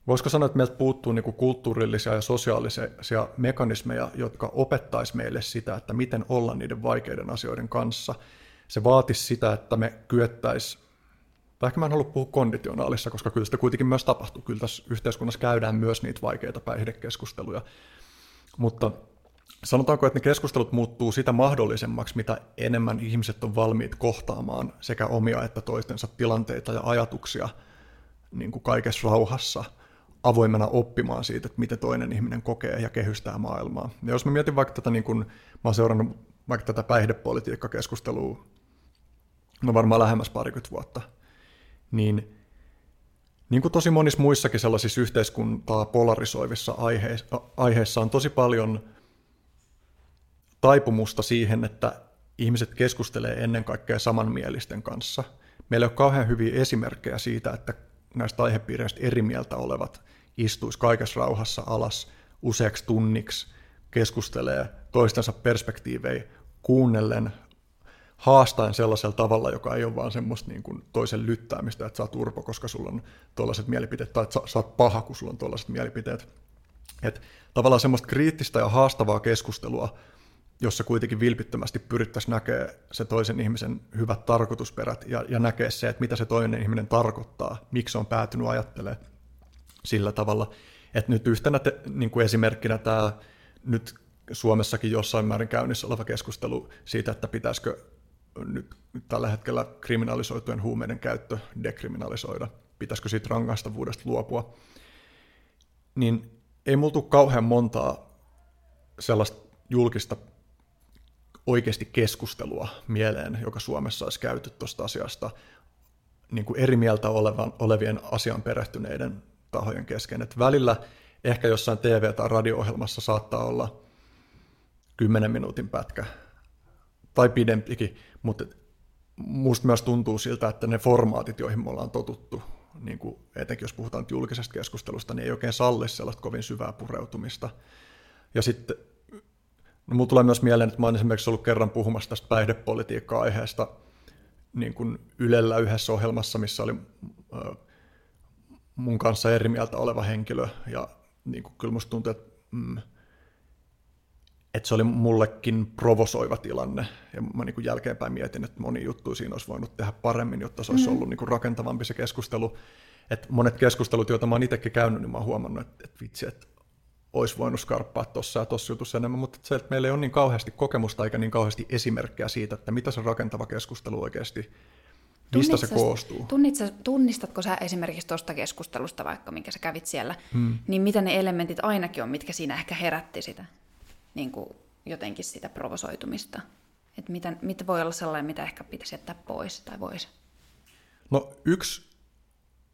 voisiko sanoa, että meiltä puuttuu niin kulttuurillisia ja sosiaalisia mekanismeja, jotka opettaisi meille sitä, että miten olla niiden vaikeiden asioiden kanssa. Se vaatisi sitä, että me kyettäisiin tai ehkä mä en halua puhua konditionaalissa, koska kyllä sitä kuitenkin myös tapahtuu. Kyllä tässä yhteiskunnassa käydään myös niitä vaikeita päihdekeskusteluja. Mutta sanotaanko, että ne keskustelut muuttuu sitä mahdollisemmaksi, mitä enemmän ihmiset on valmiit kohtaamaan sekä omia että toistensa tilanteita ja ajatuksia niin kuin kaikessa rauhassa, avoimena oppimaan siitä, että miten toinen ihminen kokee ja kehystää maailmaa. Ja jos mä mietin vaikka tätä, niin kuin, mä oon seurannut vaikka tätä päihdepolitiikkakeskustelua, no varmaan lähemmäs parikymmentä vuotta, niin niin kuin tosi monissa muissakin sellaisissa yhteiskuntaa polarisoivissa aiheissa, aiheissa on tosi paljon taipumusta siihen, että ihmiset keskustelee ennen kaikkea samanmielisten kanssa. Meillä on kauhean hyviä esimerkkejä siitä, että näistä aihepiireistä eri mieltä olevat istuisi kaikessa rauhassa alas useaksi tunniksi, keskustelee toistensa perspektiivejä kuunnellen haastaen sellaisella tavalla, joka ei ole vaan semmoista niin kuin toisen lyttäämistä, että sä oot urpo, koska sulla on tuollaiset mielipiteet, tai että sä, sä oot paha, kun sulla on tuollaiset mielipiteet. Et tavallaan semmoista kriittistä ja haastavaa keskustelua, jossa kuitenkin vilpittömästi pyrittäisiin näkemään se toisen ihmisen hyvät tarkoitusperät ja, ja näkee se, että mitä se toinen ihminen tarkoittaa, miksi on päätynyt ajattelemaan sillä tavalla. Että nyt yhtenä te, niin kuin esimerkkinä tämä nyt Suomessakin jossain määrin käynnissä oleva keskustelu siitä, että pitäisikö nyt, nyt tällä hetkellä kriminalisoitujen huumeiden käyttö dekriminalisoida, pitäisikö siitä rangaistavuudesta luopua, niin ei multu kauhean montaa sellaista julkista oikeasti keskustelua mieleen, joka Suomessa olisi käyty tuosta asiasta niin kuin eri mieltä olevan, olevien asian perehtyneiden tahojen kesken. Et välillä ehkä jossain TV- tai radio-ohjelmassa saattaa olla 10 minuutin pätkä tai pidempikin, mutta musta myös tuntuu siltä, että ne formaatit, joihin me ollaan totuttu, niin kuin etenkin jos puhutaan julkisesta keskustelusta, niin ei oikein salli sellaista kovin syvää pureutumista. Ja sitten no mulla tulee myös mieleen, että mä olen esimerkiksi ollut kerran puhumassa tästä päihdepolitiikka-aiheesta niin kuin Ylellä yhdessä ohjelmassa, missä oli mun kanssa eri mieltä oleva henkilö, ja niin kuin kyllä musta tuntuu, että mm, että se oli mullekin provosoiva tilanne. Ja mä niin kuin jälkeenpäin mietin, että moni juttu siinä olisi voinut tehdä paremmin, jotta se olisi mm. ollut niin kuin rakentavampi se keskustelu. Et monet keskustelut, joita mä oon itsekin käynyt, niin mä oon huomannut, että, että vitsi, että olisi voinut skarppaa tuossa ja tuossa jutussa enemmän, mutta se, että meillä ei ole niin kauheasti kokemusta eikä niin kauheasti esimerkkejä siitä, että mitä se rakentava keskustelu oikeasti, mistä se koostuu. tunnistatko sä esimerkiksi tuosta keskustelusta vaikka, minkä sä kävit siellä, hmm. niin mitä ne elementit ainakin on, mitkä siinä ehkä herätti sitä? niin kuin jotenkin sitä provosoitumista. Että mitä, mitä voi olla sellainen, mitä ehkä pitäisi jättää pois tai voisi? No yksi,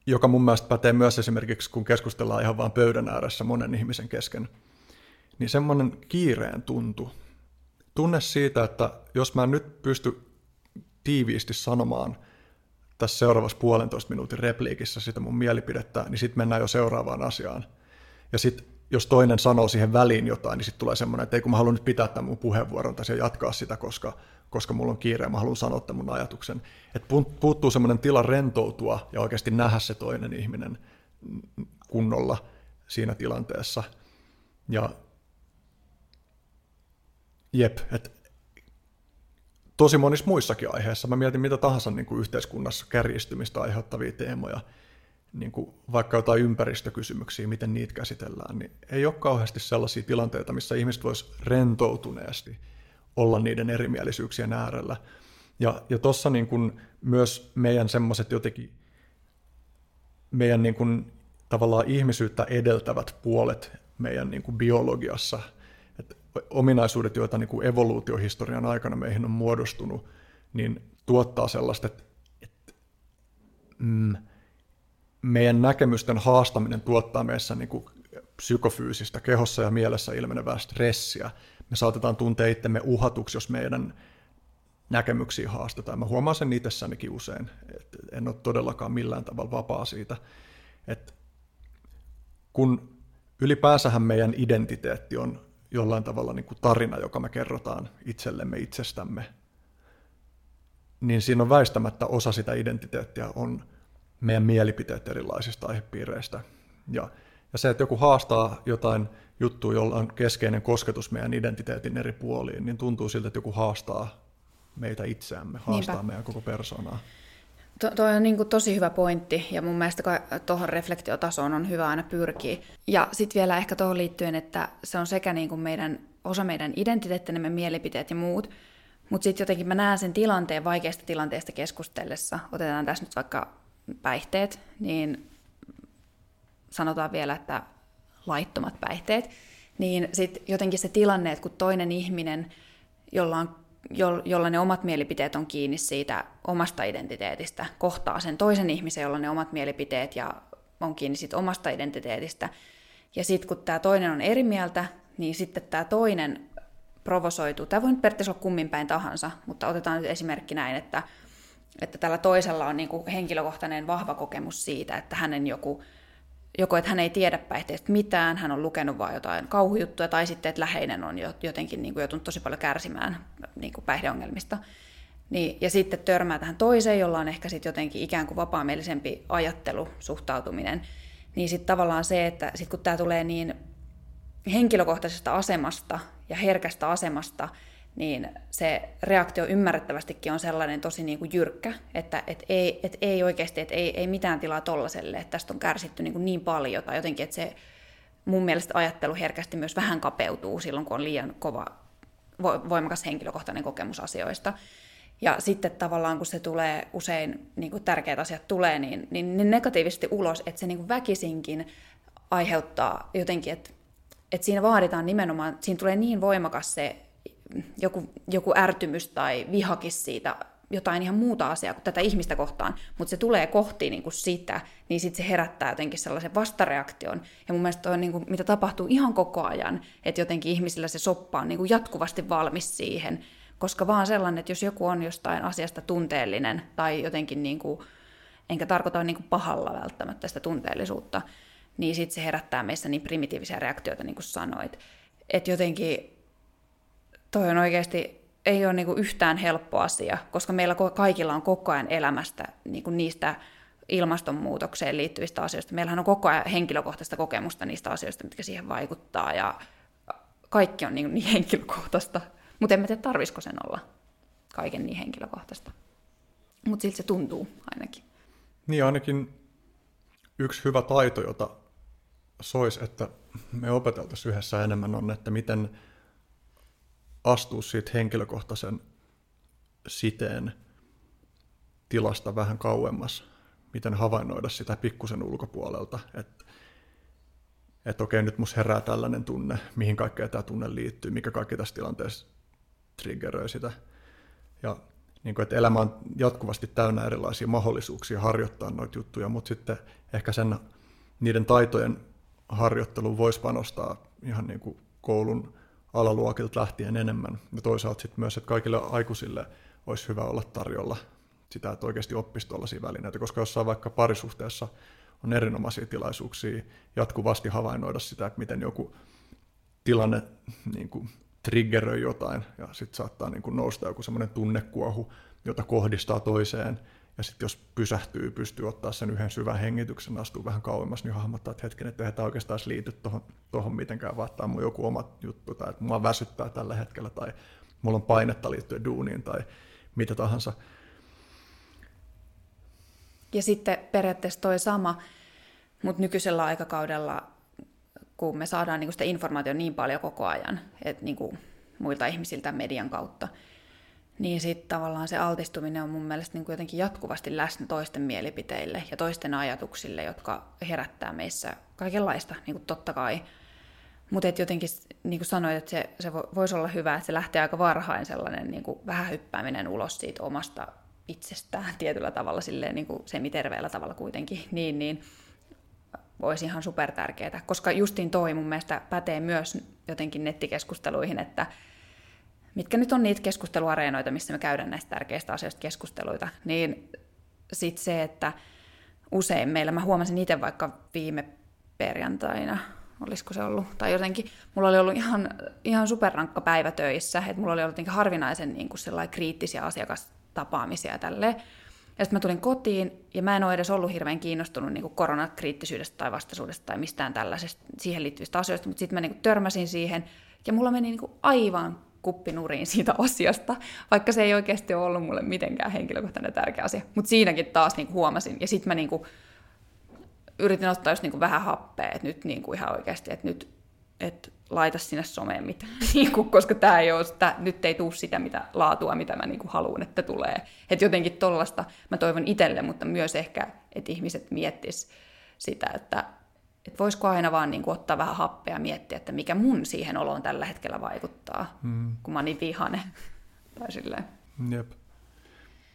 joka mun mielestä pätee myös esimerkiksi, kun keskustellaan ihan vaan pöydän ääressä monen ihmisen kesken, niin semmoinen kiireen tuntu. Tunne siitä, että jos mä nyt pysty tiiviisti sanomaan tässä seuraavassa puolentoista minuutin repliikissä sitä mun mielipidettä, niin sitten mennään jo seuraavaan asiaan. Ja sitten jos toinen sanoo siihen väliin jotain, niin sitten tulee semmoinen, että ei kun mä haluan nyt pitää tämän mun puheenvuoron tai jatkaa sitä, koska, koska mulla on kiire ja mä haluan sanoa tämän mun ajatuksen. Että puuttuu semmoinen tila rentoutua ja oikeasti nähdä se toinen ihminen kunnolla siinä tilanteessa. Ja jep, että tosi monissa muissakin aiheissa, mä mietin mitä tahansa niin kuin yhteiskunnassa kärjistymistä aiheuttavia teemoja, niin kuin vaikka jotain ympäristökysymyksiä, miten niitä käsitellään, niin ei ole kauheasti sellaisia tilanteita, missä ihmiset vois rentoutuneesti olla niiden erimielisyyksien äärellä. Ja, ja tuossa niin kuin myös meidän semmoiset jotenkin meidän niin kuin, tavallaan ihmisyyttä edeltävät puolet meidän niin kuin biologiassa, että ominaisuudet, joita niin kuin evoluutiohistorian aikana meihin on muodostunut, niin tuottaa sellaista, että, että mm, meidän näkemysten haastaminen tuottaa meissä niin kuin psykofyysistä, kehossa ja mielessä ilmenevää stressiä. Me saatetaan tuntea itsemme uhatuksi, jos meidän näkemyksiä haastetaan. Mä huomaan sen itsessänikin usein, että en ole todellakaan millään tavalla vapaa siitä. Että kun ylipäänsähän meidän identiteetti on jollain tavalla niin kuin tarina, joka me kerrotaan itsellemme itsestämme, niin siinä on väistämättä osa sitä identiteettiä on meidän mielipiteet erilaisista aihepiireistä. Ja, ja se, että joku haastaa jotain juttua, jolla on keskeinen kosketus meidän identiteetin eri puoliin, niin tuntuu siltä, että joku haastaa meitä itseämme, haastaa Niinpä. meidän koko persoonaa. To, toi on niin kuin tosi hyvä pointti, ja mun mielestä tuohon reflektiotasoon on hyvä aina pyrkiä. Ja sitten vielä ehkä tuohon liittyen, että se on sekä niin kuin meidän, osa meidän identiteettimme, mielipiteet ja muut, mutta sitten jotenkin mä näen sen tilanteen vaikeasta tilanteesta keskustellessa. Otetaan tässä nyt vaikka päihteet, niin sanotaan vielä, että laittomat päihteet, niin sitten jotenkin se tilanne, että kun toinen ihminen, jolla, on, jo, jolla ne omat mielipiteet on kiinni siitä omasta identiteetistä, kohtaa sen toisen ihmisen, jolla ne omat mielipiteet ja on kiinni siitä omasta identiteetistä, ja sitten kun tämä toinen on eri mieltä, niin sitten tämä toinen provosoituu. Tämä voi nyt periaatteessa olla kummin päin tahansa, mutta otetaan nyt esimerkki näin, että, että tällä toisella on niin kuin henkilökohtainen vahva kokemus siitä, että hänen joku, joko että hän ei tiedä päihteistä mitään, hän on lukenut vain jotain kauhujuttuja, tai sitten, että läheinen on jotenkin niin kuin joutunut tosi paljon kärsimään niin kuin päihdeongelmista. Niin, ja sitten törmää tähän toiseen, jolla on ehkä sitten jotenkin ikään kuin vapaamielisempi ajattelu, suhtautuminen. Niin sitten tavallaan se, että sit kun tämä tulee niin henkilökohtaisesta asemasta ja herkästä asemasta, niin se reaktio ymmärrettävästikin on sellainen tosi niin kuin jyrkkä, että et ei, et ei oikeasti, että ei, ei mitään tilaa tollaselle, että tästä on kärsitty niin, kuin niin paljon, tai jotenkin, että se mun mielestä ajattelu herkästi myös vähän kapeutuu silloin, kun on liian kova, voimakas henkilökohtainen kokemus asioista. Ja sitten tavallaan, kun se tulee usein, niin kuin tärkeät asiat tulee, niin, niin, niin negatiivisesti ulos, että se niin kuin väkisinkin aiheuttaa jotenkin, että että siinä vaaditaan nimenomaan, siinä tulee niin voimakas se joku, joku ärtymys tai vihakis siitä jotain ihan muuta asiaa kuin tätä ihmistä kohtaan, mutta se tulee kohti niin kuin sitä, niin sitten se herättää jotenkin sellaisen vastareaktion. Ja mun mielestä on niin kuin, mitä tapahtuu ihan koko ajan, että jotenkin ihmisillä se soppa on niin kuin jatkuvasti valmis siihen, koska vaan sellainen, että jos joku on jostain asiasta tunteellinen tai jotenkin, niin kuin, enkä tarkoita niin kuin pahalla välttämättä sitä tunteellisuutta, niin sitten se herättää meissä niin primitiivisiä reaktioita, niin kuin sanoit. Että jotenkin toi on oikeasti, ei ole niin yhtään helppo asia, koska meillä kaikilla on koko ajan elämästä kuin niistä ilmastonmuutokseen liittyvistä asioista. Meillähän on koko ajan henkilökohtaista kokemusta niistä asioista, mitkä siihen vaikuttaa, ja kaikki on niin, niin henkilökohtaista. Mutta en mä tiedä, tarvisiko sen olla kaiken niin henkilökohtaista. Mutta siltä se tuntuu ainakin. Niin ainakin yksi hyvä taito, jota sois, että me opeteltaisiin yhdessä enemmän on, että miten astua siitä henkilökohtaisen siteen tilasta vähän kauemmas, miten havainnoida sitä pikkusen ulkopuolelta, että että okei, nyt mus herää tällainen tunne, mihin kaikkea tämä tunne liittyy, mikä kaikki tässä tilanteessa triggeröi sitä. Ja niin kuin, elämä on jatkuvasti täynnä erilaisia mahdollisuuksia harjoittaa noita juttuja, mutta sitten ehkä sen, niiden taitojen harjoitteluun voisi panostaa ihan niin koulun alaluokilta lähtien enemmän. Ja toisaalta sitten myös, että kaikille aikuisille olisi hyvä olla tarjolla sitä, että oikeasti oppisi tuollaisia välineitä, koska jossain vaikka parisuhteessa on erinomaisia tilaisuuksia jatkuvasti havainnoida sitä, että miten joku tilanne niin kuin, triggeröi jotain, ja sitten saattaa niin kuin, nousta joku semmoinen tunnekuohu, jota kohdistaa toiseen, ja sitten jos pysähtyy, pystyy ottaa sen yhden syvän hengityksen, astuu vähän kauemmas, niin hahmottaa, että hetken, että tämä oikeastaan liity tuohon, tuohon mitenkään, vaan tämä on joku oma juttu, tai että mua väsyttää tällä hetkellä, tai mulla on painetta liittyen duuniin, tai mitä tahansa. Ja sitten periaatteessa toi sama, mutta nykyisellä aikakaudella, kun me saadaan niinku sitä informaatiota niin paljon koko ajan, että niinku muilta ihmisiltä median kautta, niin sitten tavallaan se altistuminen on mun mielestä niin jotenkin jatkuvasti läsnä toisten mielipiteille ja toisten ajatuksille, jotka herättää meissä kaikenlaista, niin kuin totta kai. Mutta jotenkin, niin kuin sanoit, että se, se voisi olla hyvä, että se lähtee aika varhain sellainen niin kuin vähän hyppääminen ulos siitä omasta itsestään [LAUGHS] tietyllä tavalla, silleen niin kuin semiterveellä tavalla kuitenkin, niin, niin olisi ihan super tärkeää, koska justiin toi mun mielestä pätee myös jotenkin nettikeskusteluihin, että mitkä nyt on niitä keskusteluareenoita, missä me käydään näistä tärkeistä asioista keskusteluita, niin sitten se, että usein meillä, mä huomasin itse vaikka viime perjantaina, olisiko se ollut, tai jotenkin, mulla oli ollut ihan, ihan superrankka päivä töissä, että mulla oli ollut jotenkin harvinaisen niin kuin kriittisiä asiakastapaamisia ja tälleen. Ja sitten mä tulin kotiin, ja mä en ole edes ollut hirveän kiinnostunut niin koronakriittisyydestä tai vastaisuudesta tai mistään tällaisesta siihen liittyvistä asioista, mutta sitten mä niin kuin törmäsin siihen, ja mulla meni niin kuin aivan kuppinuriin siitä [LAUGHS] asiasta, vaikka se ei oikeasti ollut mulle mitenkään henkilökohtainen tärkeä asia. Mutta siinäkin taas niin huomasin, ja sitten mä niin kuin yritin ottaa just niin kuin vähän happea, että nyt niin kuin ihan oikeasti, että nyt et laita sinne someen mitään, [LAUGHS] niin koska tämä ei ole, sitä, nyt ei tule sitä mitä laatua, mitä mä niin haluan, että tulee. Että jotenkin tollasta mä toivon itselle, mutta myös ehkä, että ihmiset miettis sitä, että että voisiko aina vaan niin kuin ottaa vähän happea ja miettiä, että mikä mun siihen oloon tällä hetkellä vaikuttaa, mm. kun mä oon niin vihane. [LAUGHS] tai silleen. Jep.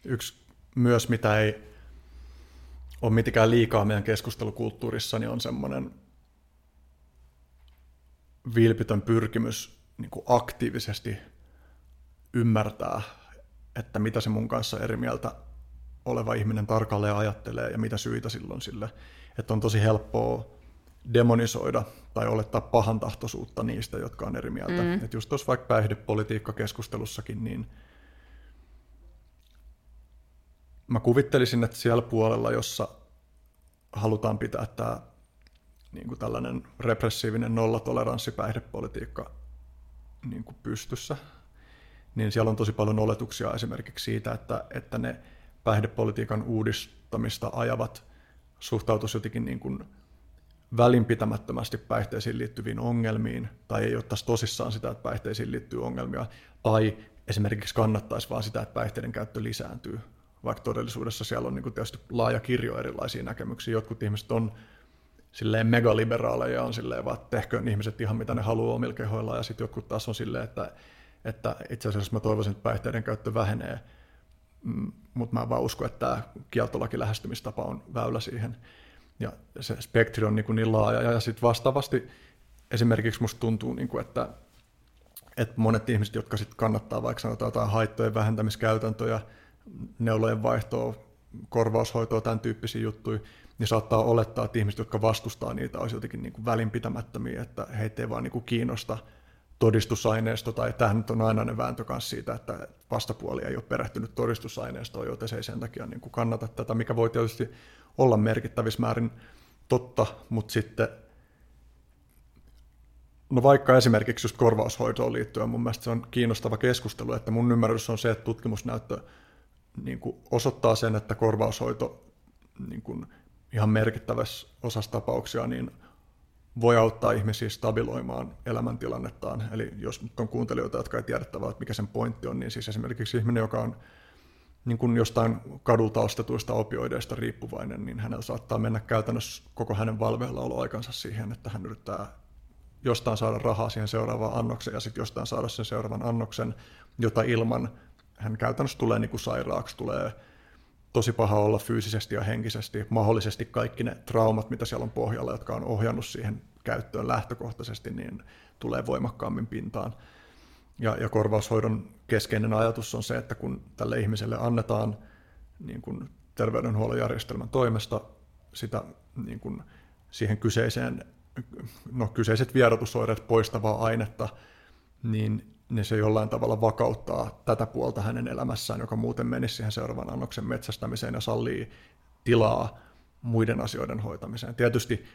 Yksi myös, mitä ei ole mitenkään liikaa meidän keskustelukulttuurissa, niin on semmoinen vilpitön pyrkimys niin kuin aktiivisesti ymmärtää, että mitä se mun kanssa eri mieltä oleva ihminen tarkalleen ajattelee ja mitä syitä silloin sille. Että on tosi helppoa demonisoida tai olettaa pahantahtoisuutta niistä, jotka on eri mieltä. Mm. Että just tuossa vaikka päihdepolitiikkakeskustelussakin, niin mä kuvittelisin, että siellä puolella, jossa halutaan pitää tämä niin kuin tällainen repressiivinen nollatoleranssi päihdepolitiikka niin kuin pystyssä, niin siellä on tosi paljon oletuksia esimerkiksi siitä, että, että ne päihdepolitiikan uudistamista ajavat suhtautuisi jotenkin niin kuin välinpitämättömästi päihteisiin liittyviin ongelmiin, tai ei ottaisi tosissaan sitä, että päihteisiin liittyy ongelmia, tai esimerkiksi kannattaisi vaan sitä, että päihteiden käyttö lisääntyy, vaikka todellisuudessa siellä on niin tietysti laaja kirjo erilaisia näkemyksiä. Jotkut ihmiset on silleen megaliberaaleja, on silleen vaan, että tehköön ihmiset ihan mitä ne haluaa omilla kehoillaan, ja sitten jotkut taas on silleen, että, että itse asiassa mä toivoisin, että päihteiden käyttö vähenee, mm, mutta mä vaan uskon, että tämä kieltolaki lähestymistapa on väylä siihen. Ja se spektri on niin, kuin niin laaja. Ja sitten vastaavasti esimerkiksi musta tuntuu, niin kuin, että, että monet ihmiset, jotka sitten kannattaa vaikka sanotaan jotain haittojen vähentämiskäytäntöjä, neulojen vaihtoa, korvaushoitoa, tämän tyyppisiä juttuja, niin saattaa olettaa, että ihmiset, jotka vastustaa niitä, olisi jotenkin niin kuin välinpitämättömiä, että heitä ei vaan niin kuin kiinnosta todistusaineisto, tai tähän nyt on ne vääntö kanssa siitä, että vastapuoli ei ole perehtynyt todistusaineistoon, joten se ei sen takia niin kuin kannata tätä, mikä voi tietysti olla merkittävissä määrin totta, mutta sitten No vaikka esimerkiksi just korvaushoitoon liittyen, mun mielestä se on kiinnostava keskustelu, että mun ymmärrys on se, että tutkimusnäyttö niin kuin osoittaa sen, että korvaushoito niin kuin ihan merkittävässä osassa tapauksia niin voi auttaa ihmisiä stabiloimaan elämäntilannettaan. Eli jos on kuuntelijoita, jotka ei tiedä että mikä sen pointti on, niin siis esimerkiksi ihminen, joka on niin kuin jostain kadulta ostetuista opioideista riippuvainen, niin hänellä saattaa mennä käytännössä koko hänen valveillaoloaikansa siihen, että hän yrittää jostain saada rahaa siihen seuraavaan annokseen ja sitten jostain saada sen seuraavan annoksen, jota ilman hän käytännössä tulee niin kuin sairaaksi, tulee tosi paha olla fyysisesti ja henkisesti, mahdollisesti kaikki ne traumat, mitä siellä on pohjalla, jotka on ohjannut siihen käyttöön lähtökohtaisesti, niin tulee voimakkaammin pintaan. Ja, ja korvaushoidon keskeinen ajatus on se, että kun tälle ihmiselle annetaan niin kuin terveydenhuollon järjestelmän toimesta sitä niin kuin siihen kyseiseen, no, kyseiset vierotusoireet poistavaa ainetta, niin niin se jollain tavalla vakauttaa tätä puolta hänen elämässään, joka muuten menisi siihen seuraavan annoksen metsästämiseen ja sallii tilaa muiden asioiden hoitamiseen. Tietysti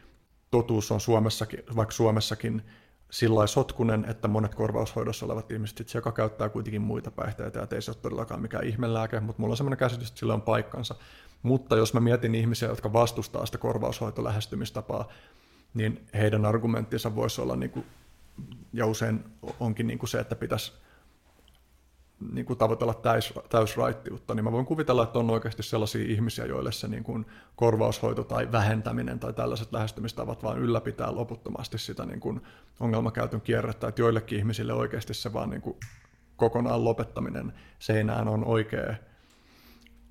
totuus on Suomessakin, vaikka Suomessakin sillä sotkunen, että monet korvaushoidossa olevat ihmiset itse, joka käyttää kuitenkin muita päihteitä, ja ei se ole todellakaan mikään ihmelääke, mutta mulla on sellainen käsitys, että sillä on paikkansa. Mutta jos mä mietin ihmisiä, jotka vastustaa sitä korvaushoitolähestymistapaa, niin heidän argumenttinsa voisi olla, niin kuin, ja usein onkin niin kuin se, että pitäisi niin kuin tavoitella täys, täysraittiutta, niin mä voin kuvitella, että on oikeasti sellaisia ihmisiä, joille se niin kuin korvaushoito tai vähentäminen tai tällaiset lähestymistavat vaan ylläpitää loputtomasti sitä niin kuin ongelmakäytön kierrettä, että joillekin ihmisille oikeasti se vaan niin kuin kokonaan lopettaminen seinään on oikea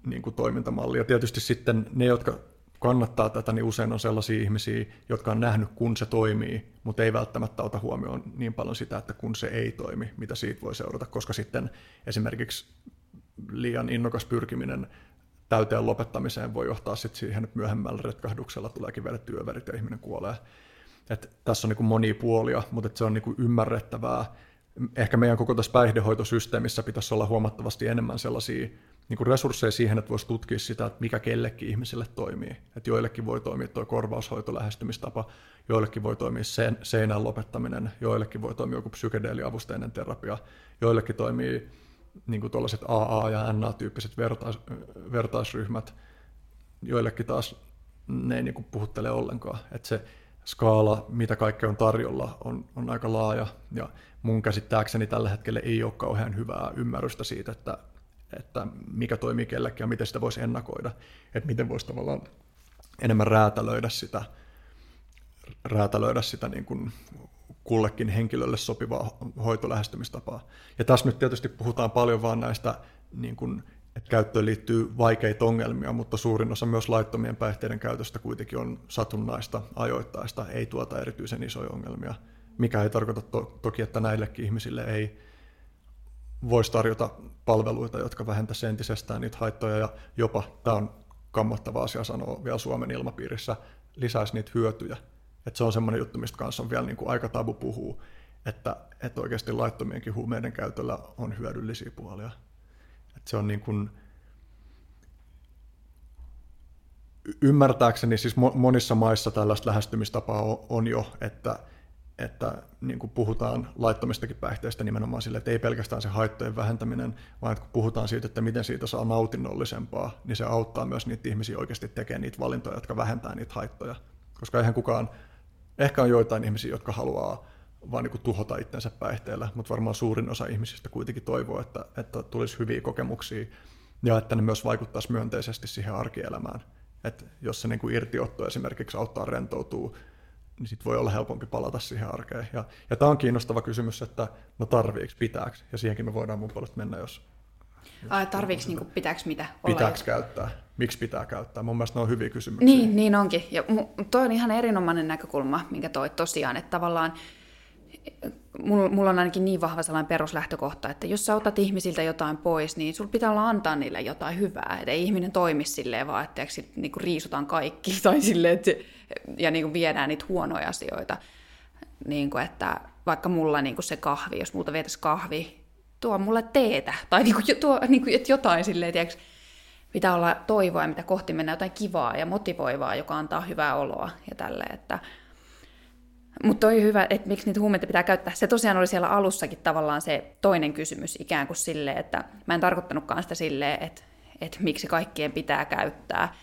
niin kuin toimintamalli. Ja tietysti sitten ne, jotka kannattaa tätä, niin usein on sellaisia ihmisiä, jotka on nähnyt, kun se toimii, mutta ei välttämättä ota huomioon niin paljon sitä, että kun se ei toimi, mitä siitä voi seurata, koska sitten esimerkiksi liian innokas pyrkiminen täyteen lopettamiseen voi johtaa sitten siihen, että myöhemmällä retkahduksella tuleekin vielä työverit ja ihminen kuolee. Et tässä on niin monia puolia, mutta se on niin ymmärrettävää. Ehkä meidän koko tässä päihdehoitosysteemissä pitäisi olla huomattavasti enemmän sellaisia niin kuin resursseja siihen, että voisi tutkia sitä, että mikä kellekin ihmiselle toimii. Että joillekin voi toimia tuo korvaushoito lähestymistapa, joillekin voi toimia sen, seinän lopettaminen, joillekin voi toimia joku psykedeeliavusteinen terapia, joillekin toimii niin kuin tuollaiset AA- ja NA-tyyppiset vertais, vertaisryhmät, joillekin taas ne ei niin kuin puhuttele ollenkaan. Että se skaala, mitä kaikkea on tarjolla, on, on aika laaja, ja mun käsittääkseni tällä hetkellä ei ole kauhean hyvää ymmärrystä siitä, että että mikä toimii kellekin ja miten sitä voisi ennakoida, että miten voisi tavallaan enemmän räätälöidä sitä, räätälöidä sitä niin kuin kullekin henkilölle sopivaa hoitolähestymistapaa. Ja tässä nyt tietysti puhutaan paljon vaan näistä, niin kuin, että käyttöön liittyy vaikeita ongelmia, mutta suurin osa myös laittomien päihteiden käytöstä kuitenkin on satunnaista, ajoittaista, ei tuota erityisen isoja ongelmia, mikä ei tarkoita to- toki, että näillekin ihmisille ei voisi tarjota palveluita, jotka vähentäisivät entisestään niitä haittoja ja jopa, tämä on kammottava asia sanoa vielä Suomen ilmapiirissä, lisäisi niitä hyötyjä. Että se on semmoinen juttu, mistä kanssa on vielä niin kuin aika tabu puhuu, että, että oikeasti laittomienkin huumeiden käytöllä on hyödyllisiä puolia. Että se on niin kuin, ymmärtääkseni siis monissa maissa tällaista lähestymistapaa on jo, että että niin kuin puhutaan laittomistakin päihteistä nimenomaan sille, että ei pelkästään se haittojen vähentäminen, vaan että kun puhutaan siitä, että miten siitä saa nautinnollisempaa, niin se auttaa myös niitä ihmisiä oikeasti tekemään niitä valintoja, jotka vähentää niitä haittoja. Koska eihän kukaan, ehkä on joitain ihmisiä, jotka haluaa vaan niin kuin tuhota itsensä päihteellä, mutta varmaan suurin osa ihmisistä kuitenkin toivoo, että, että tulisi hyviä kokemuksia ja että ne myös vaikuttaisi myönteisesti siihen arkielämään. Että jos se niin kuin irtiotto esimerkiksi auttaa rentoutuu niin sit voi olla helpompi palata siihen arkeen. Ja, ja tämä on kiinnostava kysymys, että no tarviiks, pitääks, ja siihenkin me voidaan mun puolesta mennä, jos... Ai, tarviiks, niin pitääks mitä olla? Pitääks käyttää? Miksi pitää käyttää? Mun mielestä ne on hyviä kysymyksiä. Niin, niin onkin. Ja toi on ihan erinomainen näkökulma, minkä toi tosiaan, että tavallaan mulla on ainakin niin vahva sellainen peruslähtökohta, että jos sä otat ihmisiltä jotain pois, niin sulla pitää olla antaa niille jotain hyvää. Että ei ihminen toimi silleen vaan, että niin kuin riisutaan kaikki [LAUGHS] tai silleen, että, ja niin kuin viedään niitä huonoja asioita. Niin kuin, että vaikka mulla niin kuin se kahvi, jos multa vietäisi kahvi, tuo mulle teetä. Tai niin kuin, tuo, niin kuin, että jotain silleen, tiedätkö, pitää olla toivoa, mitä kohti mennä jotain kivaa ja motivoivaa, joka antaa hyvää oloa ja tälleen, että mutta toi hyvä, että miksi niitä huumeita pitää käyttää. Se tosiaan oli siellä alussakin tavallaan se toinen kysymys ikään kuin silleen, että mä en tarkoittanutkaan sitä silleen, että, että miksi kaikkien pitää käyttää,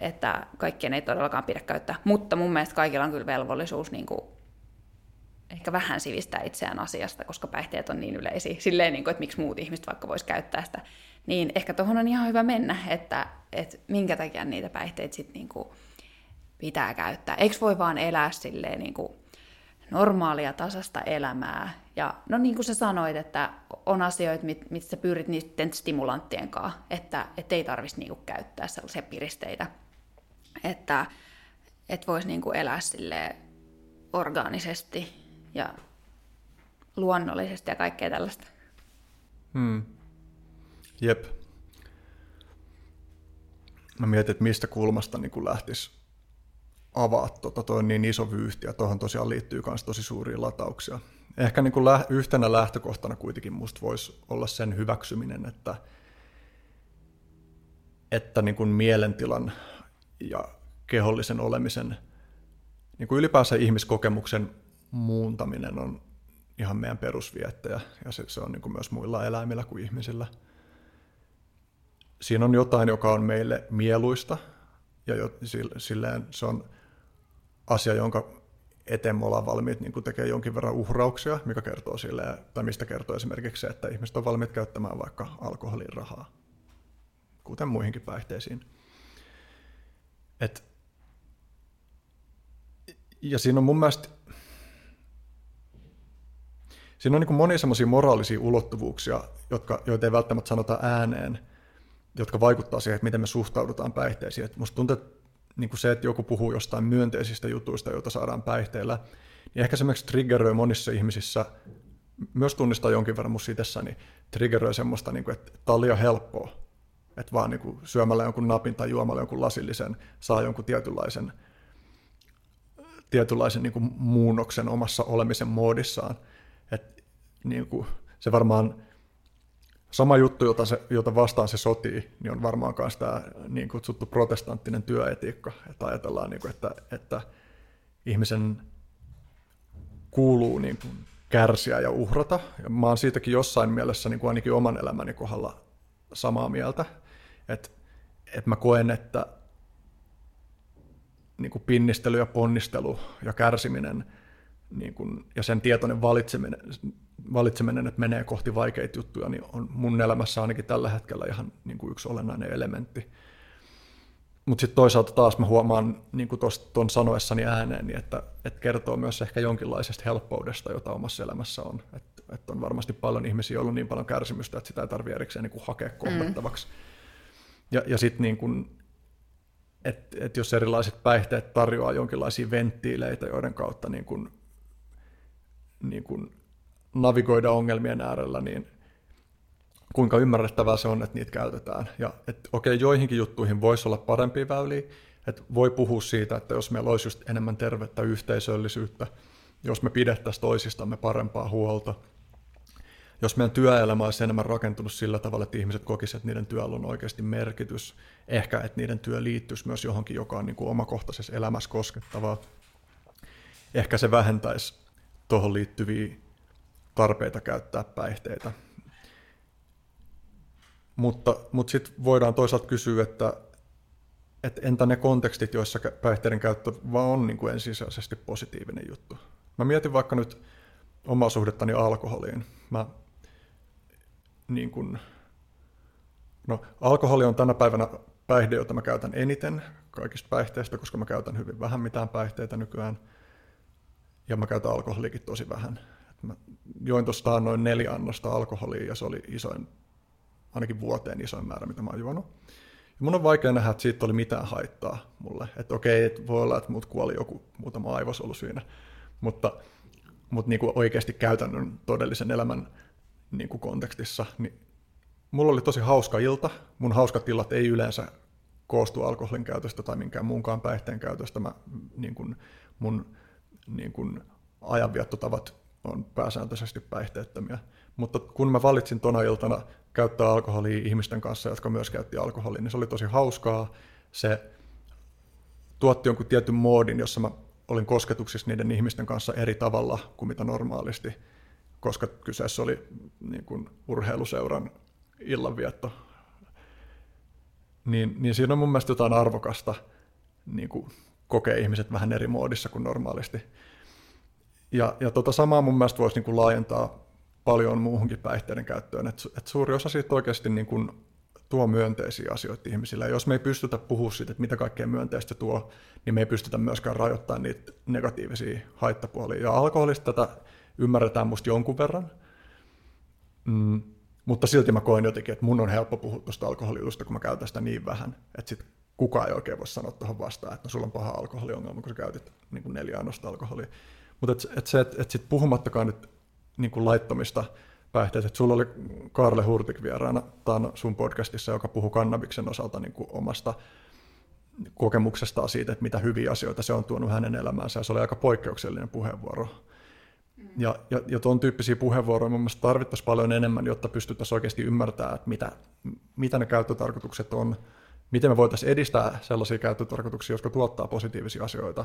että kaikkien ei todellakaan pidä käyttää. Mutta mun mielestä kaikilla on kyllä velvollisuus niin kuin, ehkä vähän sivistää itseään asiasta, koska päihteet on niin yleisiä. Silleen, niin kuin, että miksi muut ihmiset vaikka vois käyttää sitä. Niin ehkä tuohon on ihan hyvä mennä, että, että minkä takia niitä päihteitä sitten niin pitää käyttää. Eikö voi vaan elää silleen niin kuin normaalia, tasasta elämää. Ja no niin kuin sä sanoit, että on asioita, mit, mit sä pyrit niiden stimulanttien kanssa, että et ei tarvitsisi niinku käyttää sellaisia piristeitä. Että et voisi niinku elää sille orgaanisesti ja luonnollisesti ja kaikkea tällaista. Hmm. Jep. Mä mietin, että mistä kulmasta niin lähtisi avaa tota, toi on niin iso vyyhti ja tuohon tosiaan liittyy myös tosi suuria latauksia. Ehkä niin kuin lä- yhtenä lähtökohtana kuitenkin musta voisi olla sen hyväksyminen, että, että niin kuin mielentilan ja kehollisen olemisen, niin kuin ylipäänsä ihmiskokemuksen muuntaminen on ihan meidän perusviettejä ja se, se on niin kuin myös muilla eläimillä kuin ihmisillä. Siinä on jotain, joka on meille mieluista ja jo, silleen se on asia, jonka eteen me ollaan valmiit niin tekemään jonkin verran uhrauksia, mikä kertoo sille, tai mistä kertoo esimerkiksi se, että ihmiset on valmiit käyttämään vaikka alkoholin rahaa, kuten muihinkin päihteisiin. Et, ja siinä on mun mielestä siinä on niin monia semmoisia moraalisia ulottuvuuksia, jotka, joita ei välttämättä sanota ääneen, jotka vaikuttaa siihen, että miten me suhtaudutaan päihteisiin. Et musta tuntuu, että niin kuin se, että joku puhuu jostain myönteisistä jutuista, joita saadaan päihteillä, niin ehkä se esimerkiksi triggeröi monissa ihmisissä, myös tunnistaa jonkin verran mun itsessäni, triggeröi semmoista, niin kuin, että tämä on liian helppoa, että vaan niin kuin syömällä jonkun napin tai juomalla jonkun lasillisen saa jonkun tietynlaisen, tietynlaisen niin kuin muunnoksen omassa olemisen moodissaan. Et, niin kuin, se varmaan Sama juttu, jota, se, jota vastaan se sotii, niin on varmaan myös tämä niin kutsuttu protestanttinen työetiikka. Että ajatellaan, niin kuin, että, että ihmisen kuuluu niin kuin, kärsiä ja uhrata. Ja mä oon siitäkin jossain mielessä niin kuin ainakin oman elämäni kohdalla samaa mieltä. Että, että mä koen, että niin kuin pinnistely ja ponnistelu ja kärsiminen niin kuin, ja sen tietoinen valitseminen, valitseminen, että menee kohti vaikeita juttuja, niin on mun elämässä ainakin tällä hetkellä ihan niin kuin yksi olennainen elementti. Mutta sitten toisaalta taas mä huomaan niin tuon sanoessani ääneen, niin että, että kertoo myös ehkä jonkinlaisesta helppoudesta, jota omassa elämässä on. Että et on varmasti paljon ihmisiä, joilla on niin paljon kärsimystä, että sitä ei tarvitse erikseen niin kuin hakea kohdattavaksi. Mm. Ja, ja sitten niin kuin, että et jos erilaiset päihteet tarjoaa jonkinlaisia venttiileitä, joiden kautta niin kuin, niin kuin navigoida ongelmien äärellä, niin kuinka ymmärrettävää se on, että niitä käytetään. Ja että okei, okay, joihinkin juttuihin voisi olla parempia väyliä, että voi puhua siitä, että jos meillä olisi just enemmän tervettä yhteisöllisyyttä, jos me pidettäisiin toisistamme parempaa huolta, jos meidän työelämä olisi enemmän rakentunut sillä tavalla, että ihmiset kokisivat, että niiden työllä on oikeasti merkitys, ehkä että niiden työ liittyisi myös johonkin, joka on niin kuin omakohtaisessa elämässä koskettavaa, ehkä se vähentäisi tuohon liittyviä tarpeita käyttää päihteitä. Mutta, mutta sitten voidaan toisaalta kysyä, että, että entä ne kontekstit, joissa päihteiden käyttö vaan on niin kuin ensisijaisesti positiivinen juttu. Mä mietin vaikka nyt omaa suhdettani alkoholiin. Mä, niin kuin, no, alkoholi on tänä päivänä päihde, jota mä käytän eniten kaikista päihteistä, koska mä käytän hyvin vähän mitään päihteitä nykyään. Ja mä käytän alkoholikin tosi vähän. Mä join tuosta noin neljä annosta alkoholia ja se oli isoin, ainakin vuoteen isoin määrä, mitä mä oon juonut. Ja mun on vaikea nähdä, että siitä oli mitään haittaa mulle. Että okei, että voi olla, että mut kuoli joku muutama aivosolu siinä. Mutta, mutta niin kuin oikeasti käytännön todellisen elämän niin kuin kontekstissa, niin mulla oli tosi hauska ilta. Mun hauskat illat ei yleensä koostu alkoholin käytöstä tai minkään muunkaan päihteen käytöstä. Mä, niin kuin, mun niin kuin, ajanviettotavat on pääsääntöisesti päihteettömiä. Mutta kun mä valitsin tona iltana käyttää alkoholia ihmisten kanssa, jotka myös käytti alkoholia, niin se oli tosi hauskaa. Se tuotti jonkun tietyn moodin, jossa mä olin kosketuksissa niiden ihmisten kanssa eri tavalla kuin mitä normaalisti, koska kyseessä oli niin kuin urheiluseuran illanvietto. Niin, niin siinä on mun mielestä jotain arvokasta niin kuin kokea ihmiset vähän eri moodissa kuin normaalisti. Ja, ja tota samaa mun mielestä voisi niin kuin laajentaa paljon muuhunkin päihteiden käyttöön, että et suuri osa siitä oikeasti niin kuin tuo myönteisiä asioita ihmisille. Ja jos me ei pystytä puhumaan siitä, että mitä kaikkea myönteistä tuo, niin me ei pystytä myöskään rajoittamaan niitä negatiivisia haittapuolia. Ja alkoholista tätä ymmärretään musta jonkun verran, mm, mutta silti mä koen jotenkin, että mun on helppo puhua tuosta alkoholijutusta, kun mä käytän sitä niin vähän, että sit kukaan ei oikein voi sanoa tuohon vastaan, että no, sulla on paha alkoholiongelma, kun sä käytit niin neljä annosta alkoholia. Mutta et, et se, että et sit puhumattakaan nyt niin kuin laittomista päihteistä, että sulla oli Karle Hurtik vieraana tämän sun podcastissa, joka puhui kannabiksen osalta niin kuin omasta kokemuksestaan siitä, että mitä hyviä asioita se on tuonut hänen elämäänsä, ja se oli aika poikkeuksellinen puheenvuoro. Ja, ja, ja tuon tyyppisiä puheenvuoroja mun mielestä tarvittaisiin paljon enemmän, jotta pystyttäisiin oikeasti ymmärtämään, että mitä, mitä ne käyttötarkoitukset on, miten me voitaisiin edistää sellaisia käyttötarkoituksia, jotka tuottaa positiivisia asioita,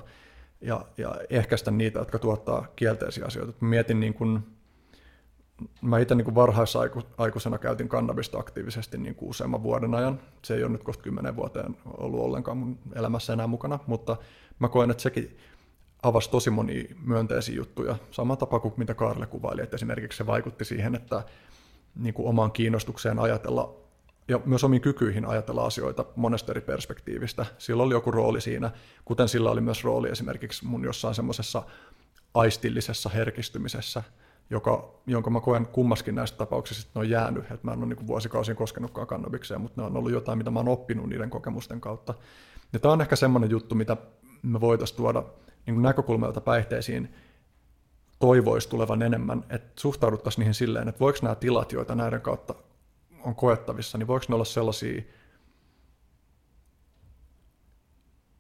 ja, ja ehkäistä niitä, jotka tuottaa kielteisiä asioita. Mä mietin niin kuin, mä itse niin varhaisaikuisena käytin kannabista aktiivisesti niin kuin useamman vuoden ajan. Se ei ole nyt kohta kymmenen vuoteen ollut ollenkaan mun elämässä enää mukana, mutta mä koen, että sekin avasi tosi monia myönteisiä juttuja. Sama tapa kuin mitä Karle kuvaili, että esimerkiksi se vaikutti siihen, että niin kuin omaan kiinnostukseen ajatella ja myös omiin kykyihin ajatella asioita monesta eri perspektiivistä. Sillä oli joku rooli siinä, kuten sillä oli myös rooli esimerkiksi mun jossain semmoisessa aistillisessa herkistymisessä, joka, jonka mä koen kummaskin näistä tapauksista, että ne on jäänyt. Että mä en ole niin vuosikausin koskenutkaan kannabikseen, mutta ne on ollut jotain, mitä mä oon oppinut niiden kokemusten kautta. Ja tämä on ehkä semmoinen juttu, mitä me voitaisiin tuoda niin näkökulmalta päihteisiin toivoisi tulevan enemmän, että suhtauduttaisiin niihin silleen, että voiko nämä tilat, joita näiden kautta on koettavissa, niin voiko ne olla sellaisia,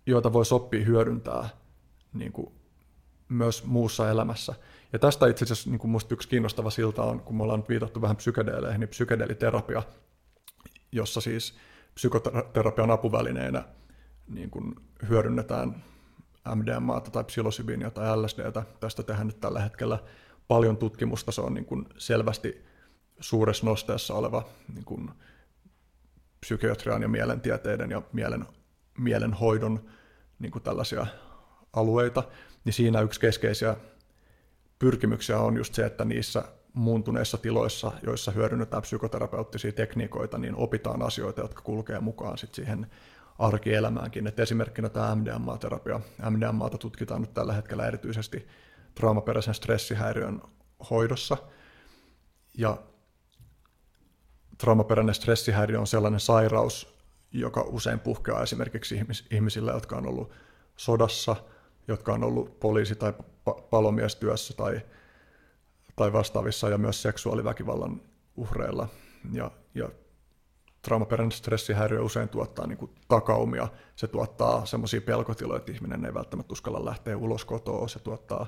joita voi oppia hyödyntää niin kuin myös muussa elämässä. Ja tästä itse asiassa niin kuin musta yksi kiinnostava silta on, kun me ollaan nyt viitattu vähän psykedeeleihin, niin psykedeliterapia, jossa siis psykoterapian apuvälineenä niin kuin hyödynnetään MDMAta tai psilosybinia tai LSDtä. Tästä tehdään nyt tällä hetkellä paljon tutkimusta. Se on niin kuin selvästi suuressa nosteessa oleva niin kuin psykiatrian ja mielentieteiden ja mielen, mielenhoidon niin kuin tällaisia alueita, niin siinä yksi keskeisiä pyrkimyksiä on just se, että niissä muuntuneissa tiloissa, joissa hyödynnetään psykoterapeuttisia tekniikoita, niin opitaan asioita, jotka kulkee mukaan sit siihen arkielämäänkin. Et esimerkkinä tämä MDMA-terapia. MDMAta tutkitaan nyt tällä hetkellä erityisesti traumaperäisen stressihäiriön hoidossa. Ja traumaperäinen stressihäiriö on sellainen sairaus, joka usein puhkeaa esimerkiksi ihmisillä, jotka on ollut sodassa, jotka on ollut poliisi- tai palomiestyössä tai, tai vastaavissa ja myös seksuaaliväkivallan uhreilla. Ja, ja traumaperäinen stressihäiriö usein tuottaa niin kuin takaumia. Se tuottaa semmoisia pelkotiloja, että ihminen ei välttämättä uskalla lähteä ulos kotoa. Se tuottaa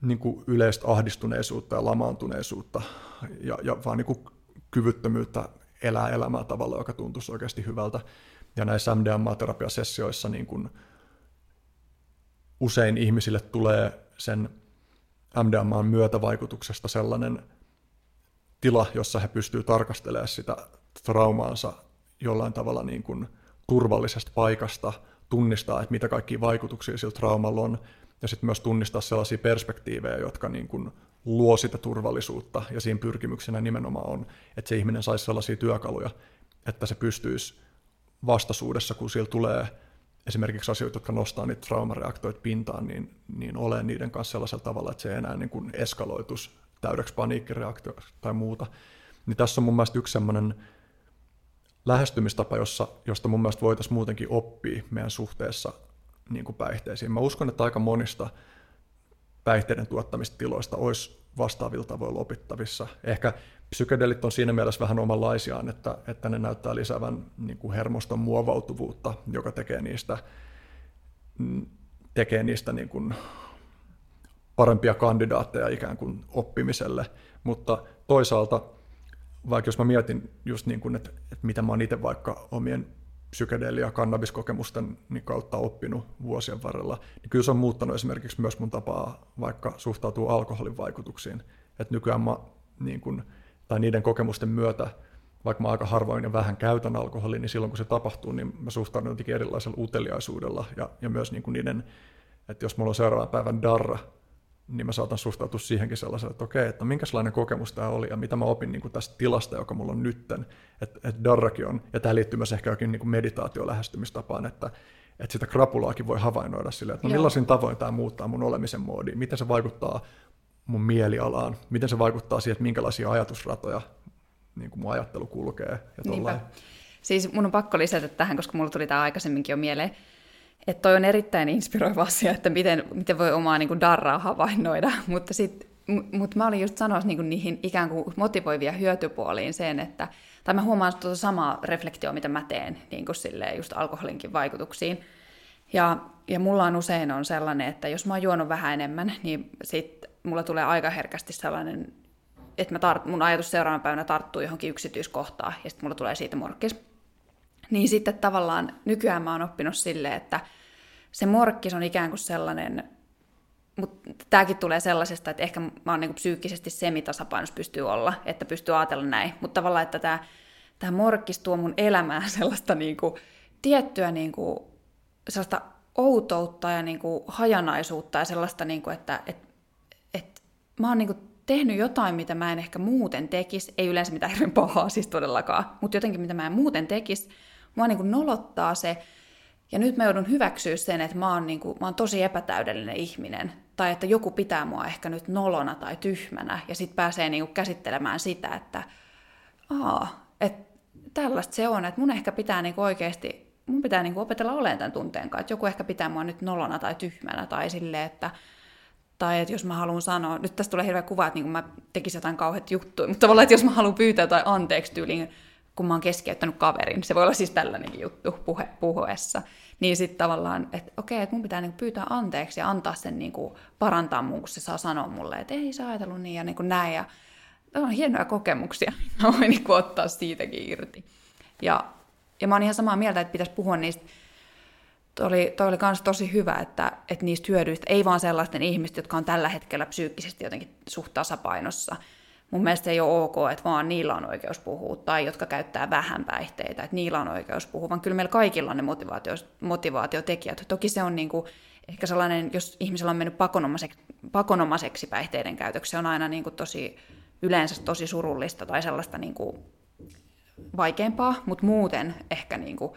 niin kuin yleistä ahdistuneisuutta ja lamaantuneisuutta ja, ja vaan niin kuin kyvyttömyyttä elää elämää tavalla, joka tuntuisi oikeasti hyvältä. Ja näissä MDMA-terapiasessioissa niin kuin usein ihmisille tulee sen MDMAn myötävaikutuksesta sellainen tila, jossa he pystyvät tarkastelemaan sitä traumaansa jollain tavalla niin kuin turvallisesta paikasta, tunnistaa, että mitä kaikkia vaikutuksia sillä traumalla on, ja sitten myös tunnistaa sellaisia perspektiivejä, jotka niin kuin luo sitä turvallisuutta, ja siinä pyrkimyksenä nimenomaan on, että se ihminen saisi sellaisia työkaluja, että se pystyisi vastaisuudessa, kun sillä tulee esimerkiksi asioita, jotka nostaa niitä traumareaktoita pintaan, niin, niin ole niiden kanssa sellaisella tavalla, että se ei enää niin kuin eskaloitus täydeksi paniikkireaktioksi tai muuta. Niin tässä on mun mielestä yksi sellainen lähestymistapa, jossa, josta mun mielestä voitaisiin muutenkin oppia meidän suhteessa niin kuin päihteisiin. Mä uskon, että aika monista päihteiden tuottamista tiloista olisi vastaavilla tavoilla opittavissa. Ehkä psykedelit on siinä mielessä vähän omanlaisiaan, että, että ne näyttää lisäävän niin kuin hermoston muovautuvuutta, joka tekee niistä, tekee niistä niin kuin parempia kandidaatteja ikään kuin oppimiselle, mutta toisaalta vaikka jos mä mietin just niin kuin, että, että mitä mä oon itse vaikka omien ja kannabiskokemusten niin kautta oppinut vuosien varrella, niin kyllä se on muuttanut esimerkiksi myös mun tapaa vaikka suhtautuu alkoholin vaikutuksiin. Että nykyään mä niin kuin, tai niiden kokemusten myötä, vaikka mä aika harvoin ja vähän käytän alkoholia, niin silloin kun se tapahtuu, niin mä suhtaudun jotenkin erilaisella uteliaisuudella ja, ja myös niin kuin niiden, että jos mulla on seuraavan päivän darra, niin mä saatan suhtautua siihenkin sellaisella, että okei, että minkälainen kokemus tämä oli ja mitä mä opin niin kuin tästä tilasta, joka mulla on nytten, että, että darrakin on, ja tämä liittyy myös ehkä jokin niin meditaatiolähestymistapaan, että, että sitä krapulaakin voi havainnoida silleen, että no millaisin tavoin tämä muuttaa mun olemisen moodiin, miten se vaikuttaa mun mielialaan, miten se vaikuttaa siihen, että minkälaisia ajatusratoja niin kuin mun ajattelu kulkee. Ja Siis mun on pakko lisätä tähän, koska mulla tuli tämä aikaisemminkin jo mieleen, että toi on erittäin inspiroiva asia, että miten, miten voi omaa niin kuin darraa havainnoida, [LAUGHS] mutta sitten mutta mä olin just sanoa niin niihin ikään kuin motivoivia hyötypuoliin sen, että, tai mä huomaan tuota samaa reflektio, mitä mä teen niin kuin silleen just alkoholinkin vaikutuksiin. Ja, ja mulla on usein on sellainen, että jos mä oon juonut vähän enemmän, niin sit mulla tulee aika herkästi sellainen, että mä tart, mun ajatus seuraavana päivänä tarttuu johonkin yksityiskohtaan, ja sitten mulla tulee siitä morkkis. Niin sitten tavallaan nykyään mä oon oppinut silleen, että se morkkis on ikään kuin sellainen, mutta tämäkin tulee sellaisesta, että ehkä mä oon niinku psyykkisesti semitasapainos pystyy olla, että pystyy ajatella näin, mutta tavallaan, että tämä, tämä morkkis tuo mun elämään [LAUGHS] sellaista niinku, tiettyä niinku, sellaista outoutta ja niin kuin hajanaisuutta ja sellaista, niin kuin, että et, et, mä oon niin kuin tehnyt jotain, mitä mä en ehkä muuten tekisi, ei yleensä mitään hirveän pahaa siis todellakaan, mutta jotenkin mitä mä en muuten tekisi, mua niin kuin nolottaa se, ja nyt mä joudun hyväksyä sen, että mä oon, niin kuin, mä oon tosi epätäydellinen ihminen, tai että joku pitää mua ehkä nyt nolona tai tyhmänä, ja sitten pääsee niin kuin käsittelemään sitä, että aa, että tällaista se on, että mun ehkä pitää niin kuin oikeasti, mun pitää niin kuin opetella olemaan tämän tunteen kanssa, että joku ehkä pitää mua nyt nolona tai tyhmänä, tai silleen, että tai että jos mä haluan sanoa, nyt tästä tulee hirveä kuva, että niin mä tekisin jotain kauheat juttuja, mutta tavallaan, että jos mä haluan pyytää jotain anteeksi tyyliin, kun mä oon keskeyttänyt kaverin, se voi olla siis tällainenkin juttu puhe, puhuessa, niin sitten tavallaan, että okei, että mun pitää niinku pyytää anteeksi ja antaa sen niinku parantaa mun, kun se saa sanoa mulle, että ei sä ajatellut niin ja niinku näin. Ja on hienoja kokemuksia, [LAUGHS] mä voin niinku ottaa siitäkin irti. Ja, ja mä oon ihan samaa mieltä, että pitäisi puhua niistä toi oli, toi oli kans tosi hyvä, että, että niistä hyödyistä, ei vaan sellaisten ihmisten, jotka on tällä hetkellä psyykkisesti jotenkin suht tasapainossa. Mun mielestä ei ole ok, että vaan niillä on oikeus puhua, tai jotka käyttää vähän päihteitä, että niillä on oikeus puhua, vaan kyllä meillä kaikilla on ne motivaatio, motivaatiotekijät. Toki se on niin kuin, ehkä sellainen, jos ihmisellä on mennyt pakonomaiseksi, pakonomaiseksi päihteiden käytöksi, se on aina niin kuin tosi, yleensä tosi surullista tai sellaista niin kuin vaikeampaa, mutta muuten ehkä niin kuin,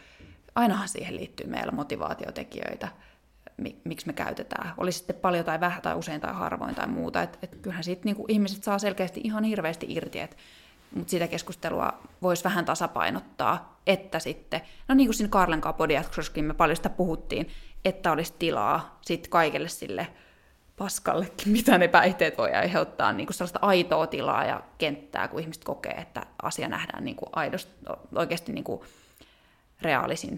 ainahan siihen liittyy meillä motivaatiotekijöitä, miksi me käytetään. Oli sitten paljon tai vähän tai usein tai harvoin tai muuta. Et, et kyllähän siitä niin kuin ihmiset saa selkeästi ihan hirveästi irti, mutta sitä keskustelua voisi vähän tasapainottaa, että sitten, no niin kuin siinä Karlen podiatroskin me paljon sitä puhuttiin, että olisi tilaa sitten kaikille sille paskallekin, mitä ne päihteet voi aiheuttaa, niin kuin sellaista aitoa tilaa ja kenttää, kun ihmiset kokee, että asia nähdään niin kuin aidosti, oikeasti niin kuin reaalisin,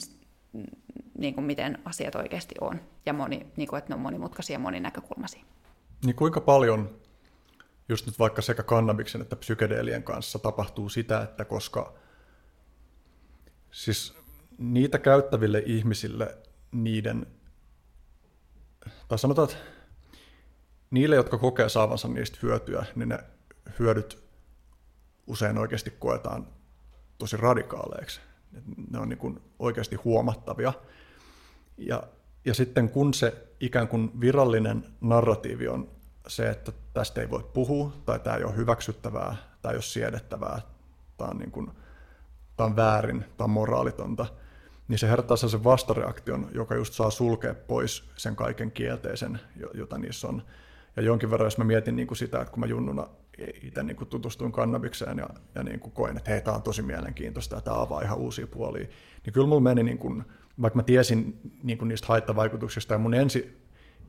niin kuin miten asiat oikeasti on, ja moni, niin kuin, että ne on monimutkaisia ja moninäkökulmaisia. Niin kuinka paljon just nyt vaikka sekä kannabiksen että psykedeelien kanssa tapahtuu sitä, että koska siis niitä käyttäville ihmisille niiden, tai sanotaan, että niille, jotka kokee saavansa niistä hyötyä, niin ne hyödyt usein oikeasti koetaan tosi radikaaleiksi ne on niin kuin oikeasti huomattavia. Ja, ja sitten kun se ikään kuin virallinen narratiivi on se, että tästä ei voi puhua, tai tämä ei ole hyväksyttävää, tai ei ole siedettävää, tämä on, niin kuin, tämä on väärin, tämä on moraalitonta, niin se herättää sen vastareaktion, joka just saa sulkea pois sen kaiken kielteisen, jota niissä on. Ja jonkin verran, jos mä mietin niin kuin sitä, että kun mä junnuna itse niin kuin tutustuin kannabikseen ja, ja niin kuin koin, että hei, tämä on tosi mielenkiintoista ja tämä avaa ihan uusia puolia, niin kyllä mulla meni, niin kuin, vaikka mä tiesin niin kuin niistä haittavaikutuksista ja mun ensi,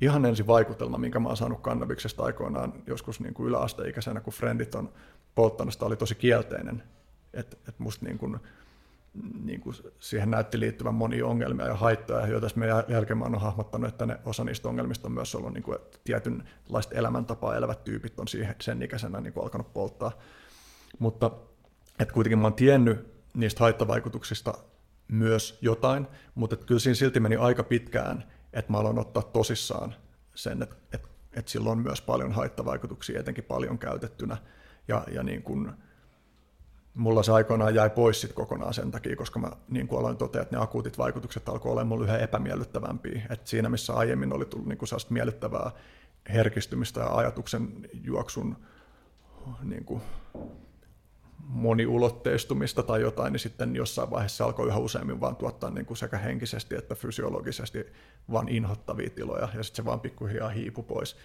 ihan ensi vaikutelma, minkä mä oon saanut kannabiksesta aikoinaan joskus niin kuin yläasteikäisenä, kun frendit on polttanut sitä, oli tosi kielteinen. Että et musta niin kuin, niin kuin siihen näytti liittyvän monia ongelmia ja haittoja, joita me jälkeen oon hahmottanut, että ne, osa niistä ongelmista on myös ollut, niin kuin, että tietynlaista elämäntapaa elävät tyypit on siihen, sen ikäisenä niin kuin alkanut polttaa. Mutta että kuitenkin mä oon tiennyt niistä haittavaikutuksista myös jotain, mutta että kyllä siinä silti meni aika pitkään, että mä aloin ottaa tosissaan sen, että, että, että sillä on myös paljon haittavaikutuksia, etenkin paljon käytettynä. Ja, ja niin kuin, mulla se aikoinaan jäi pois sit kokonaan sen takia, koska mä niin kuin aloin totea, että ne akuutit vaikutukset alkoi olla mulle yhä epämiellyttävämpiä. Et siinä, missä aiemmin oli tullut niin kuin miellyttävää herkistymistä ja ajatuksen juoksun niin kuin moniulotteistumista tai jotain, niin sitten jossain vaiheessa alkoi yhä useammin vaan tuottaa niin kuin sekä henkisesti että fysiologisesti vaan inhottavia tiloja, ja sitten se vaan pikkuhiljaa hiipu pois.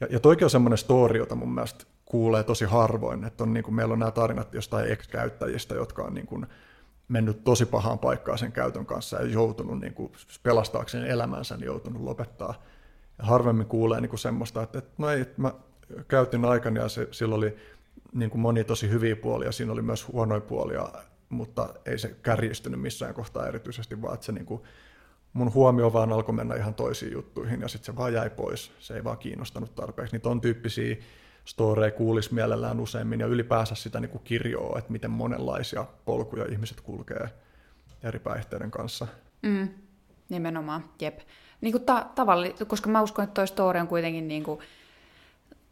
Ja, ja toikin on semmoinen story, jota mun mielestä kuulee tosi harvoin, että on, niin kuin, meillä on nämä tarinat jostain ex-käyttäjistä, jotka on niin kuin, mennyt tosi pahaan paikkaan sen käytön kanssa ja joutunut niin kuin, pelastaakseen elämänsä, niin joutunut lopettaa. Ja harvemmin kuulee niin kuin semmoista, että, että no ei, että mä käytin aikana ja se, sillä oli niin kuin moni tosi hyviä puolia, siinä oli myös huonoja puolia, mutta ei se kärjistynyt missään kohtaa erityisesti, vaan että se niin kuin, mun huomio vaan alkoi mennä ihan toisiin juttuihin ja sitten se vaan jäi pois. Se ei vaan kiinnostanut tarpeeksi. Niitä on tyyppisiä storeja kuulisi mielellään useammin ja ylipäänsä sitä niin kuin kirjoa, että miten monenlaisia polkuja ihmiset kulkee eri päihteiden kanssa. Mm, nimenomaan, jep. Niin kuin ta- tavalli, koska mä uskon, että toi story on kuitenkin niin kuin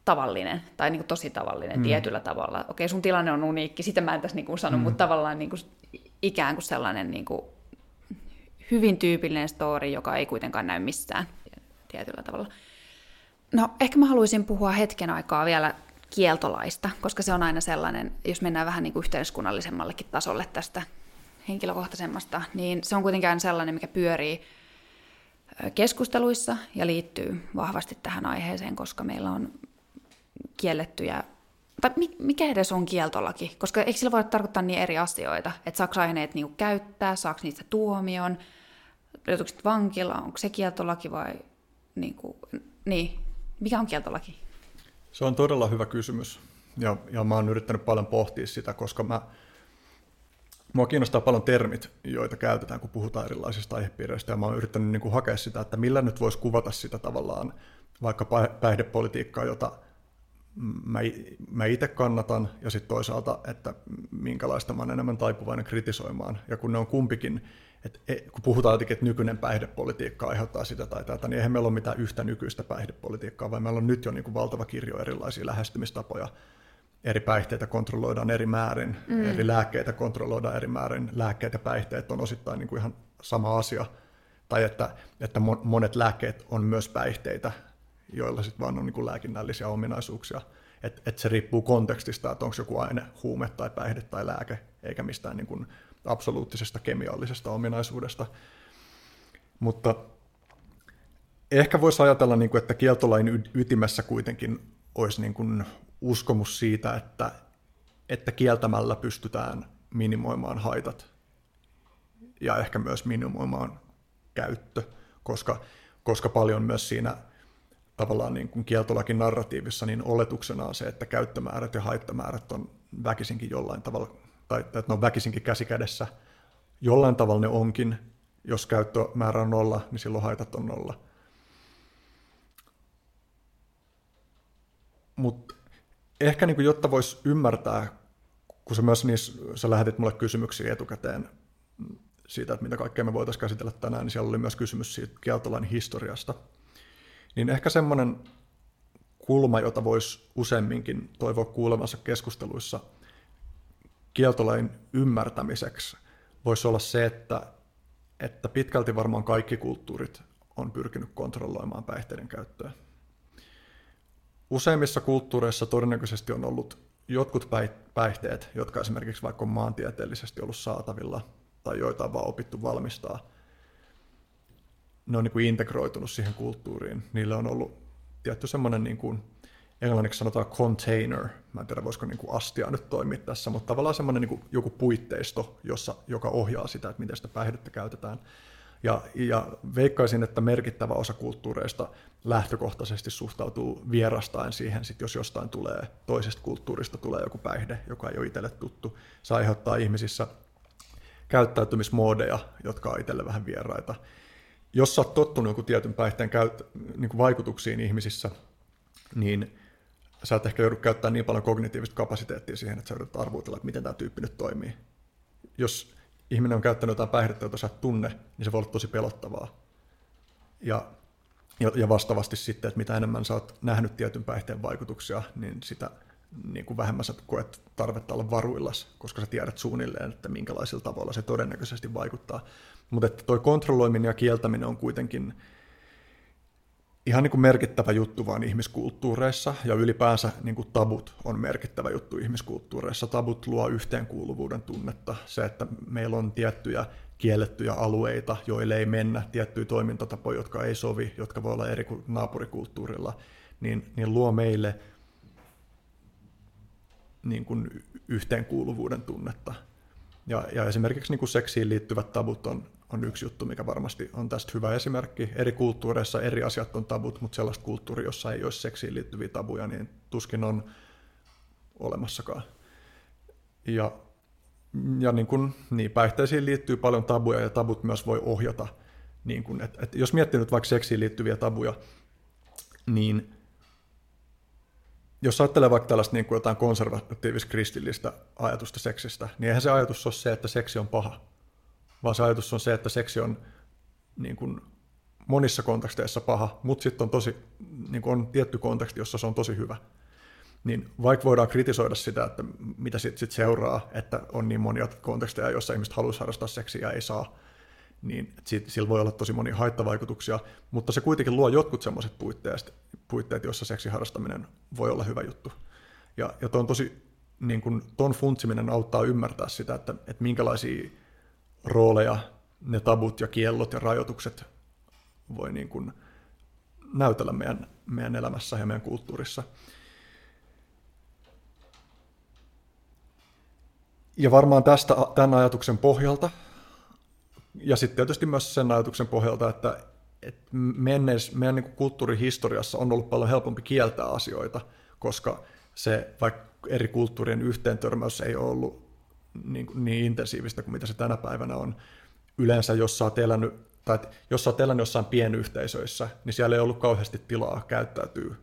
tavallinen, tai niin kuin tosi tavallinen mm. tietyllä tavalla. Okei, sun tilanne on uniikki, sitä mä en tässä niin kuin sano, mm. mutta tavallaan niin kuin ikään kuin sellainen niin kuin hyvin tyypillinen story, joka ei kuitenkaan näy missään tietyllä tavalla. No, ehkä mä haluaisin puhua hetken aikaa vielä kieltolaista, koska se on aina sellainen, jos mennään vähän niin kuin yhteiskunnallisemmallekin tasolle tästä henkilökohtaisemmasta, niin se on kuitenkin aina sellainen, mikä pyörii keskusteluissa ja liittyy vahvasti tähän aiheeseen, koska meillä on kiellettyjä, tai mikä edes on kieltolaki, koska eikö sillä voi tarkoittaa niin eri asioita, että saako aineet niinku käyttää, saako niistä tuomion, joutuuko vankila, onko se kieltolaki vai niinku, niin, mikä on kieltolaki? Se on todella hyvä kysymys ja, ja mä oon yrittänyt paljon pohtia sitä, koska mä, Mua kiinnostaa paljon termit, joita käytetään, kun puhutaan erilaisista aihepiireistä, ja mä oon yrittänyt niin kuin hakea sitä, että millä nyt voisi kuvata sitä tavallaan vaikka päihdepolitiikkaa, jota mä, mä itse kannatan, ja sitten toisaalta, että minkälaista mä oon enemmän taipuvainen kritisoimaan. Ja kun ne on kumpikin, että e, kun puhutaan jotenkin, että nykyinen päihdepolitiikka aiheuttaa sitä tai tätä, niin eihän meillä ole mitään yhtä nykyistä päihdepolitiikkaa, vaan meillä on nyt jo niin kuin valtava kirjo erilaisia lähestymistapoja eri päihteitä kontrolloidaan eri määrin, mm. eri lääkkeitä kontrolloidaan eri määrin. Lääkkeet ja päihteet on osittain niin kuin ihan sama asia. Tai että, että monet lääkkeet on myös päihteitä, joilla sitten vaan on niin kuin lääkinnällisiä ominaisuuksia. Että et se riippuu kontekstista, että onko joku aine huume tai päihde tai lääke, eikä mistään niin kuin absoluuttisesta kemiallisesta ominaisuudesta. Mutta ehkä voisi ajatella, niin kuin, että kieltolain ytimessä kuitenkin olisi niin kuin uskomus siitä, että, että kieltämällä pystytään minimoimaan haitat ja ehkä myös minimoimaan käyttö, koska, koska paljon myös siinä tavallaan niin kuin kieltolakin narratiivissa niin oletuksena on se, että käyttömäärät ja haittamäärät on väkisinkin jollain tavalla, tai että ne on väkisinkin käsikädessä. Jollain tavalla ne onkin, jos käyttömäärä on nolla, niin silloin haitat on nolla. Mutta ehkä niin kuin, jotta voisi ymmärtää, kun sä myös niissä, sä lähetit mulle kysymyksiä etukäteen siitä, että mitä kaikkea me voitaisiin käsitellä tänään, niin siellä oli myös kysymys siitä kieltolain historiasta. Niin ehkä semmoinen kulma, jota voisi useamminkin toivoa kuulemansa keskusteluissa kieltolain ymmärtämiseksi, voisi olla se, että, että pitkälti varmaan kaikki kulttuurit on pyrkinyt kontrolloimaan päihteiden käyttöä. Useimmissa kulttuureissa todennäköisesti on ollut jotkut päihteet, jotka esimerkiksi vaikka on maantieteellisesti ollut saatavilla tai joita on vaan opittu valmistaa. Ne on niin kuin integroitunut siihen kulttuuriin. Niillä on ollut tietty semmoinen, niin kuin, englanniksi sanotaan container, mä en tiedä voisiko niin kuin astia nyt toimia tässä, mutta tavallaan semmoinen niin joku puitteisto, jossa, joka ohjaa sitä, että miten sitä päihdettä käytetään. Ja, ja veikkaisin, että merkittävä osa kulttuureista lähtökohtaisesti suhtautuu vierastaen siihen, sit jos jostain tulee, toisesta kulttuurista tulee joku päihde, joka ei ole itselle tuttu. Se aiheuttaa ihmisissä käyttäytymismoodeja, jotka on itselle vähän vieraita. Jos sä oot tottunut joku tietyn päihteen käyt, niin kuin vaikutuksiin ihmisissä, niin sä et ehkä joudu käyttämään niin paljon kognitiivista kapasiteettia siihen, että sä yrität arvuutella, että miten tämä tyyppi nyt toimii. Jos ihminen on käyttänyt jotain päihdettä, jota sä et tunne, niin se voi olla tosi pelottavaa. Ja, ja, ja vastaavasti sitten, että mitä enemmän sä oot nähnyt tietyn päihteen vaikutuksia, niin sitä niin kuin vähemmän sä koet tarvetta olla varuillas, koska sä tiedät suunnilleen, että minkälaisilla tavoilla se todennäköisesti vaikuttaa. Mutta että toi kontrolloiminen ja kieltäminen on kuitenkin ihan niin kuin merkittävä juttu vaan ihmiskulttuureissa, ja ylipäänsä niin kuin tabut on merkittävä juttu ihmiskulttuureissa. Tabut luo yhteenkuuluvuuden tunnetta. Se, että meillä on tiettyjä kiellettyjä alueita, joille ei mennä, tiettyjä toimintatapoja, jotka ei sovi, jotka voi olla eri naapurikulttuurilla, niin, niin luo meille niin kuin yhteenkuuluvuuden tunnetta. Ja, ja esimerkiksi niin kuin seksiin liittyvät tabut on, on yksi juttu, mikä varmasti on tästä hyvä esimerkki. Eri kulttuureissa eri asiat on tabut, mutta sellaista kulttuuria, jossa ei olisi seksiin liittyviä tabuja, niin tuskin on olemassakaan. Ja, ja niin kuin, niin, päihteisiin liittyy paljon tabuja ja tabut myös voi ohjata. Niin kuin, että, että jos miettii nyt vaikka seksiin liittyviä tabuja, niin jos ajattelee vaikka tällaista niin kuin jotain konservatiivis-kristillistä ajatusta seksistä, niin eihän se ajatus ole se, että seksi on paha, vaan se ajatus on se, että seksi on niin kuin monissa konteksteissa paha, mutta sitten on, tosi, niin kuin on tietty konteksti, jossa se on tosi hyvä. Niin vaikka voidaan kritisoida sitä, että mitä sitten sit seuraa, että on niin monia konteksteja, joissa ihmiset haluaisi harrastaa seksiä ja ei saa, niin sillä voi olla tosi monia haittavaikutuksia, mutta se kuitenkin luo jotkut semmoiset puitteet, puitteet, joissa seksiharrastaminen voi olla hyvä juttu. Ja, ja ton, tosi, niin kun, funtsiminen auttaa ymmärtää sitä, että, että minkälaisia rooleja ne tabut ja kiellot ja rajoitukset voi niin kun näytellä meidän, meidän elämässä ja meidän kulttuurissa. Ja varmaan tästä, tämän ajatuksen pohjalta, ja sitten tietysti myös sen ajatuksen pohjalta, että, että menneis, meidän niin kulttuurihistoriassa on ollut paljon helpompi kieltää asioita, koska se vaikka eri kulttuurien yhteentörmäys ei ole ollut niin, niin intensiivistä kuin mitä se tänä päivänä on. Yleensä, jos sä oot elänyt, tai jos sä oot elänyt jossain pienyhteisöissä, niin siellä ei ollut kauheasti tilaa käyttäytyä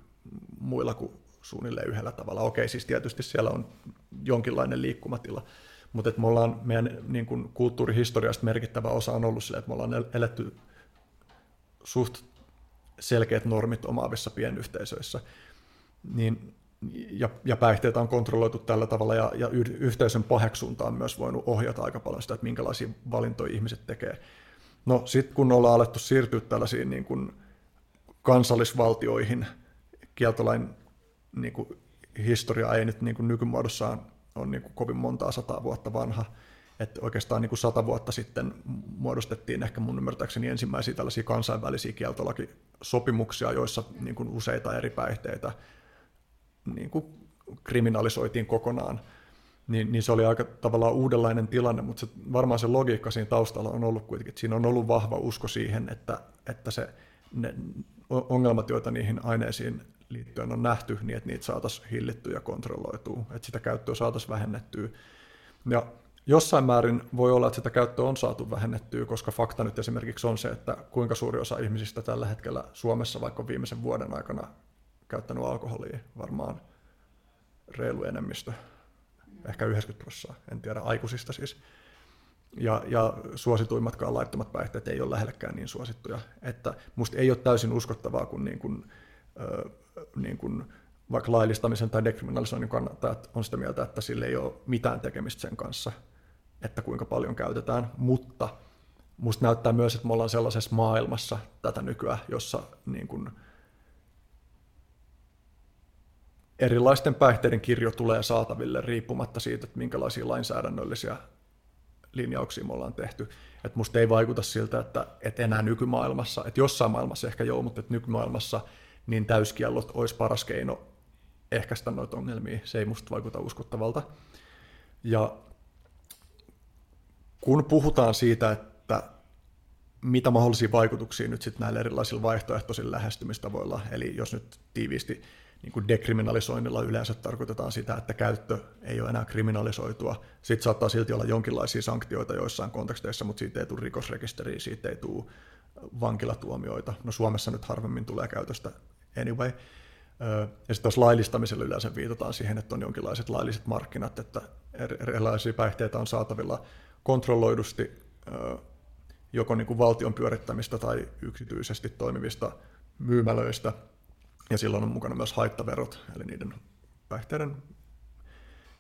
muilla kuin suunnilleen yhdellä tavalla. Okei, siis tietysti siellä on jonkinlainen liikkumatila, mutta että me ollaan, meidän niin kuin kulttuurihistoriasta merkittävä osa on ollut sille, että me ollaan eletty suht selkeät normit omaavissa pienyhteisöissä, niin, ja, ja päihteitä on kontrolloitu tällä tavalla, ja, ja yhteisön paheksunta on myös voinut ohjata aika paljon sitä, että minkälaisia valintoja ihmiset tekee. No sitten kun ollaan alettu siirtyä tällaisiin niin kuin kansallisvaltioihin, kieltolain niin kuin historia ei nyt niin kuin nykymuodossaan on niin kuin kovin montaa sataa vuotta vanha. Että oikeastaan niin kuin sata vuotta sitten muodostettiin ehkä mun ymmärtääkseni ensimmäisiä tällaisia kansainvälisiä kieltolakisopimuksia, joissa niin kuin useita eri päihteitä niin kuin kriminalisoitiin kokonaan. Niin, niin se oli aika tavallaan uudenlainen tilanne, mutta se, varmaan se logiikka siinä taustalla on ollut kuitenkin, että siinä on ollut vahva usko siihen, että, että se, ne ongelmat, joita niihin aineisiin liittyen on nähty, niin että niitä saataisiin hillittyä ja kontrolloitua, että sitä käyttöä saataisiin vähennettyä. Ja jossain määrin voi olla, että sitä käyttöä on saatu vähennettyä, koska fakta nyt esimerkiksi on se, että kuinka suuri osa ihmisistä tällä hetkellä Suomessa vaikka viimeisen vuoden aikana käyttänyt alkoholia, varmaan reilu enemmistö, ehkä 90 prosenttia, en tiedä, aikuisista siis. Ja, ja suosituimmatkaan laittomat päihteet ei ole lähelläkään niin suosittuja, että musta ei ole täysin uskottavaa, kun niin kuin, niin kuin vaikka laillistamisen tai dekriminalisoinnin kannattajat on sitä mieltä, että sillä ei ole mitään tekemistä sen kanssa, että kuinka paljon käytetään, mutta musta näyttää myös, että me ollaan sellaisessa maailmassa tätä nykyään, jossa niin kuin erilaisten päihteiden kirjo tulee saataville riippumatta siitä, että minkälaisia lainsäädännöllisiä linjauksia me ollaan tehty. Että musta ei vaikuta siltä, että, että enää nykymaailmassa, että jossain maailmassa ehkä joo, mutta että nykymaailmassa – niin täyskiellot olisi paras keino ehkäistä noita ongelmia. Se ei musta vaikuta uskottavalta. Ja kun puhutaan siitä, että mitä mahdollisia vaikutuksia nyt sitten näillä erilaisilla vaihtoehtoisilla lähestymistavoilla, eli jos nyt tiiviisti niin kuin dekriminalisoinnilla yleensä tarkoitetaan sitä, että käyttö ei ole enää kriminalisoitua. Sitten saattaa silti olla jonkinlaisia sanktioita joissain konteksteissa, mutta siitä ei tule rikosrekisteriä, siitä ei tule vankilatuomioita. No Suomessa nyt harvemmin tulee käytöstä anyway. Ja sitten tuossa laillistamisella yleensä viitataan siihen, että on jonkinlaiset lailliset markkinat, että erilaisia päihteitä on saatavilla kontrolloidusti joko niin kuin valtion pyörittämistä tai yksityisesti toimivista myymälöistä, ja silloin on mukana myös haittaverot, eli niiden päihteiden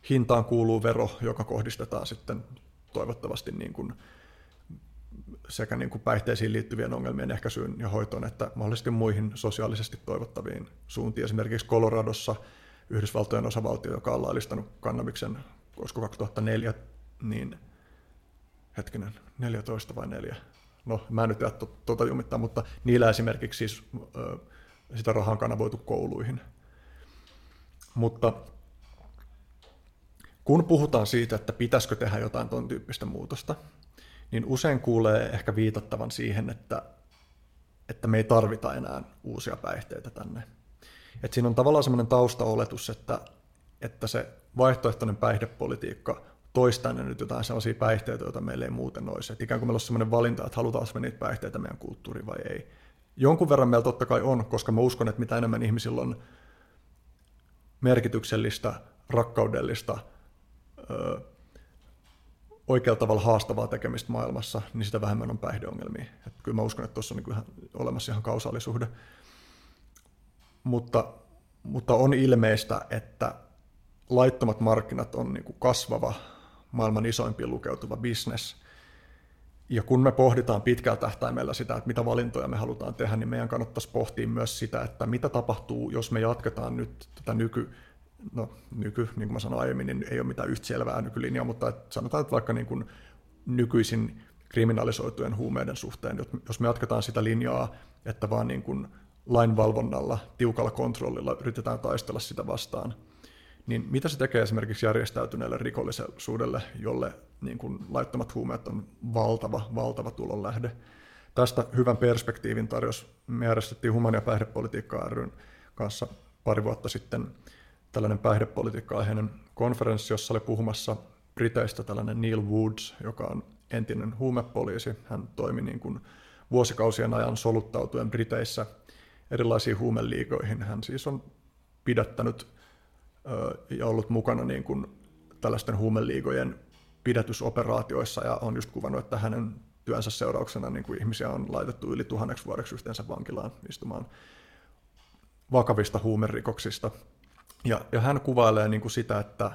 hintaan kuuluu vero, joka kohdistetaan sitten toivottavasti niin kuin sekä niin kuin päihteisiin liittyvien ongelmien ehkäisyyn ja hoitoon, että mahdollisesti muihin sosiaalisesti toivottaviin suuntiin. Esimerkiksi Coloradossa Yhdysvaltojen osavaltio, joka on laillistanut kannabiksen, koska 2004, niin hetkinen, 14 vai 4? No, mä en nyt jää tuota jumittaa, mutta niillä esimerkiksi siis ö, sitä rahaa on kanavoitu kouluihin. Mutta kun puhutaan siitä, että pitäisikö tehdä jotain tuon tyyppistä muutosta, niin usein kuulee ehkä viitattavan siihen, että, että me ei tarvita enää uusia päihteitä tänne. Et siinä on tavallaan semmoinen taustaoletus, että, että se vaihtoehtoinen päihdepolitiikka toisi tänne nyt jotain sellaisia päihteitä, joita meillä ei muuten olisi. Et ikään kuin meillä on semmoinen valinta, että halutaan me niitä päihteitä meidän kulttuuriin vai ei. Jonkun verran meillä totta kai on, koska mä uskon, että mitä enemmän ihmisillä on merkityksellistä, rakkaudellista, oikealla tavalla haastavaa tekemistä maailmassa, niin sitä vähemmän on päihdeongelmia. Et kyllä mä uskon, että tuossa on niin ihan, olemassa ihan kausaalisuhde. Mutta, mutta on ilmeistä, että laittomat markkinat on niin kuin kasvava, maailman isoimpiin lukeutuva bisnes. Ja kun me pohditaan pitkällä tähtäimellä sitä, että mitä valintoja me halutaan tehdä, niin meidän kannattaisi pohtia myös sitä, että mitä tapahtuu, jos me jatketaan nyt tätä nyky, no nyky, niin kuin mä sanoin aiemmin, niin ei ole mitään yhtä selvää nykylinjaa, mutta että sanotaan, että vaikka niin kuin nykyisin kriminalisoitujen huumeiden suhteen, jos me jatketaan sitä linjaa, että vaan niin kuin lainvalvonnalla, tiukalla kontrollilla yritetään taistella sitä vastaan, niin mitä se tekee esimerkiksi järjestäytyneelle rikollisuudelle, jolle niin kuin laittomat huumeet on valtava, valtava tulonlähde. Tästä hyvän perspektiivin tarjosi, me järjestettiin Human- ja päihdepolitiikka ryn kanssa pari vuotta sitten tällainen päihdepolitiikka-aiheinen konferenssi, jossa oli puhumassa Briteistä tällainen Neil Woods, joka on entinen huumepoliisi. Hän toimi niin kuin vuosikausien ajan soluttautuen Briteissä erilaisiin huumeliigoihin. Hän siis on pidättänyt ja ollut mukana niin kuin tällaisten huumeliigojen pidätysoperaatioissa ja on just kuvannut, että hänen työnsä seurauksena niin kuin ihmisiä on laitettu yli tuhanneksi vuodeksi yhteensä vankilaan istumaan vakavista huumerikoksista. Ja, ja hän kuvailee niin kuin sitä, että,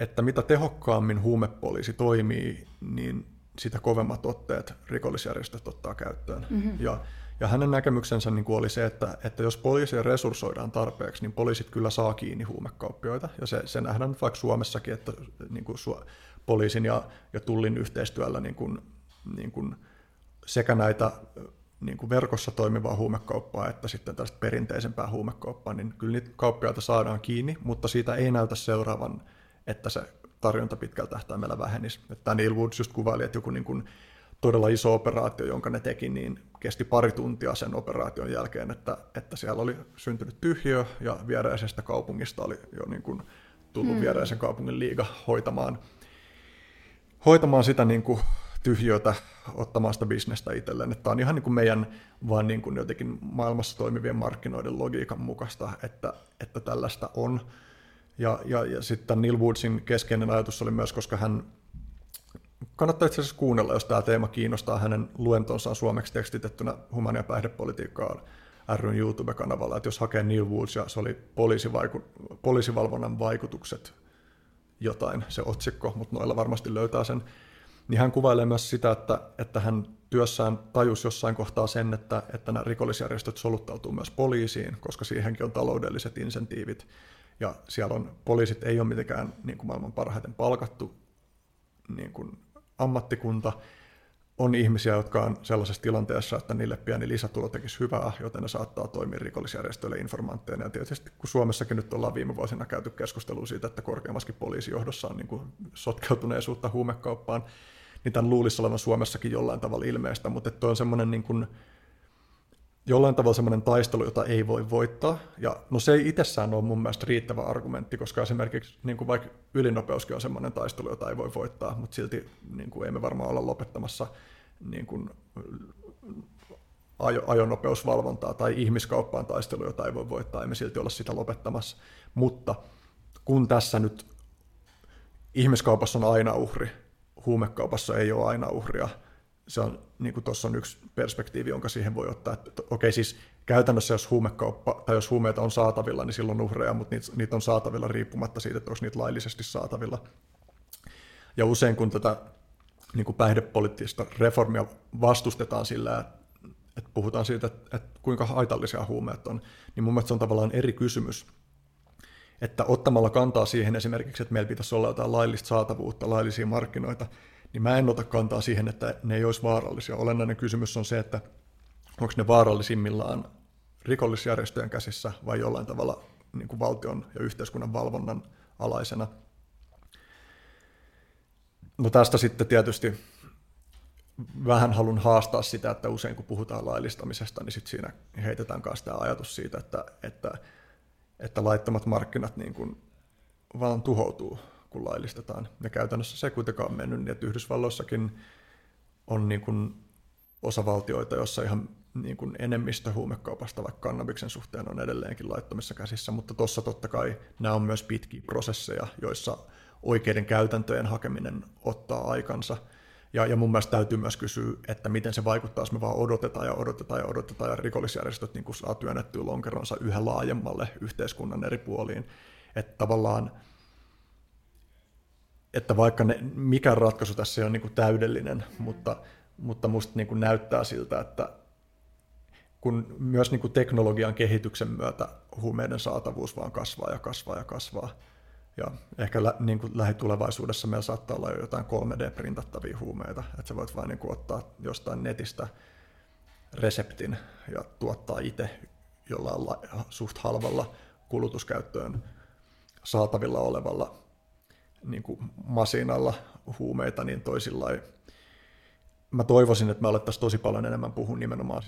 että mitä tehokkaammin huumepoliisi toimii, niin sitä kovemmat otteet rikollisjärjestöt ottaa käyttöön. Mm-hmm. Ja ja hänen näkemyksensä niin kuin oli se, että, että jos poliisia resurssoidaan tarpeeksi, niin poliisit kyllä saa kiinni huumekauppioita. Ja se, se nähdään vaikka Suomessakin, että niin kuin poliisin ja, ja tullin yhteistyöllä niin kuin, niin kuin sekä näitä niin kuin verkossa toimivaa huumekauppaa että sitten tällaista perinteisempää huumekauppaa, niin kyllä niitä kauppiaita saadaan kiinni, mutta siitä ei näytä seuraavan, että se tarjonta pitkällä tähtäimellä vähenisi. Että Neil Woods just kuvaili, että joku niin kuin todella iso operaatio, jonka ne teki, niin kesti pari tuntia sen operaation jälkeen, että, että siellä oli syntynyt tyhjö ja viereisestä kaupungista oli jo niin kuin tullut hmm. viereisen kaupungin liiga hoitamaan, hoitamaan sitä niin kuin tyhjötä, ottamaan sitä bisnestä itselleen. Tämä on ihan niin kuin meidän vaan niin kuin jotenkin maailmassa toimivien markkinoiden logiikan mukaista, että, että tällaista on. Ja, ja, ja sitten Neil Woodsin keskeinen ajatus oli myös, koska hän kannattaa itse asiassa kuunnella, jos tämä teema kiinnostaa hänen luentonsa suomeksi tekstitettynä humania päihdepolitiikkaa ryn YouTube-kanavalla, että jos hakee Neil Woods ja se oli poliisivaiku- poliisivalvonnan vaikutukset jotain, se otsikko, mutta noilla varmasti löytää sen, niin hän kuvailee myös sitä, että, että hän työssään tajus jossain kohtaa sen, että, että nämä rikollisjärjestöt soluttautuu myös poliisiin, koska siihenkin on taloudelliset insentiivit. Ja siellä on, poliisit ei ole mitenkään niin kuin maailman parhaiten palkattu niin kuin ammattikunta, on ihmisiä, jotka on sellaisessa tilanteessa, että niille pieni lisätulo tekisi hyvää, joten ne saattaa toimia rikollisjärjestöille informantteina. Ja tietysti kun Suomessakin nyt ollaan viime vuosina käyty keskustelua siitä, että korkeammaskin poliisijohdossa on niin kuin sotkeutuneisuutta huumekauppaan, niin tämän luulisi olevan Suomessakin jollain tavalla ilmeistä, mutta tuo on semmoinen niin kuin, jollain tavalla semmoinen taistelu, jota ei voi voittaa. Ja no se ei itsessään ole mun mielestä riittävä argumentti, koska esimerkiksi niin kuin vaikka ylinopeuskin on semmoinen taistelu, jota ei voi voittaa, mutta silti niin kuin ei me varmaan olla lopettamassa niin kuin, ajo, ajonopeusvalvontaa tai ihmiskauppaan taistelu, jota ei voi voittaa, emme silti olla sitä lopettamassa. Mutta kun tässä nyt ihmiskaupassa on aina uhri, huumekaupassa ei ole aina uhria, se on, niin kuin tuossa on yksi perspektiivi, jonka siihen voi ottaa, että okei siis käytännössä jos huumekauppa tai jos huumeita on saatavilla, niin silloin uhreja, mutta niitä, niitä on saatavilla riippumatta siitä, että onko niitä laillisesti saatavilla. Ja usein kun tätä niin kuin päihdepoliittista reformia vastustetaan sillä, että puhutaan siitä, että, että kuinka haitallisia huumeet on, niin mun mielestä se on tavallaan eri kysymys. Että ottamalla kantaa siihen esimerkiksi, että meillä pitäisi olla jotain laillista saatavuutta, laillisia markkinoita, niin mä en ota kantaa siihen, että ne ei olisi vaarallisia. Olennainen kysymys on se, että onko ne vaarallisimmillaan rikollisjärjestöjen käsissä vai jollain tavalla niin kuin valtion ja yhteiskunnan valvonnan alaisena. No tästä sitten tietysti vähän halun haastaa sitä, että usein kun puhutaan laillistamisesta, niin sitten siinä heitetään kanssa tämä ajatus siitä, että, että, että laittomat markkinat niin kuin vaan tuhoutuu kun laillistetaan. Ja käytännössä se kuitenkaan on mennyt, niin että Yhdysvalloissakin on niin kuin osavaltioita, jossa ihan niin kuin enemmistö huumekaupasta vaikka kannabiksen suhteen on edelleenkin laittomissa käsissä, mutta tuossa totta kai nämä on myös pitkiä prosesseja, joissa oikeiden käytäntöjen hakeminen ottaa aikansa. Ja, ja mun mielestä täytyy myös kysyä, että miten se vaikuttaa, jos me vaan odotetaan ja odotetaan ja odotetaan, ja rikollisjärjestöt niin saa työnnettyä lonkeronsa yhä laajemmalle yhteiskunnan eri puoliin. Että tavallaan että vaikka ne, mikä ratkaisu tässä ole niin kuin täydellinen, mutta, mutta musta niin kuin näyttää siltä, että kun myös niin kuin teknologian kehityksen myötä huumeiden saatavuus vaan kasvaa ja kasvaa ja kasvaa. Ja ehkä lä, niin kuin lähitulevaisuudessa meillä saattaa olla jo jotain 3D-printattavia huumeita, että sä voit vain niin kuin ottaa jostain netistä reseptin ja tuottaa itse jollain la, suht halvalla kulutuskäyttöön saatavilla olevalla niin kuin masinalla huumeita, niin toisilla Mä toivoisin, että me alettaisiin tosi paljon enemmän puhua nimenomaan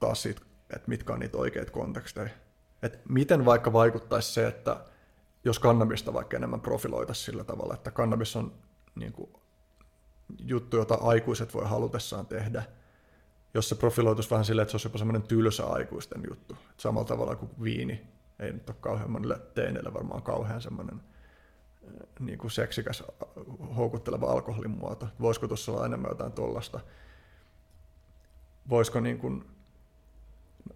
taas siitä, että mitkä on niitä oikeita konteksteja. Että miten vaikka vaikuttaisi se, että jos kannabista vaikka enemmän profiloitaisiin sillä tavalla, että kannabis on niin kuin, juttu, jota aikuiset voi halutessaan tehdä, jos se profiloituisi vähän silleen, että se olisi jopa semmoinen tylsä aikuisten juttu. Et samalla tavalla kuin viini, ei nyt ole kauhean monille teineille varmaan kauhean semmoinen niin kuin seksikäs, houkutteleva alkoholin muoto. Voisiko tuossa olla enemmän jotain tuollaista? Voisiko niin kuin,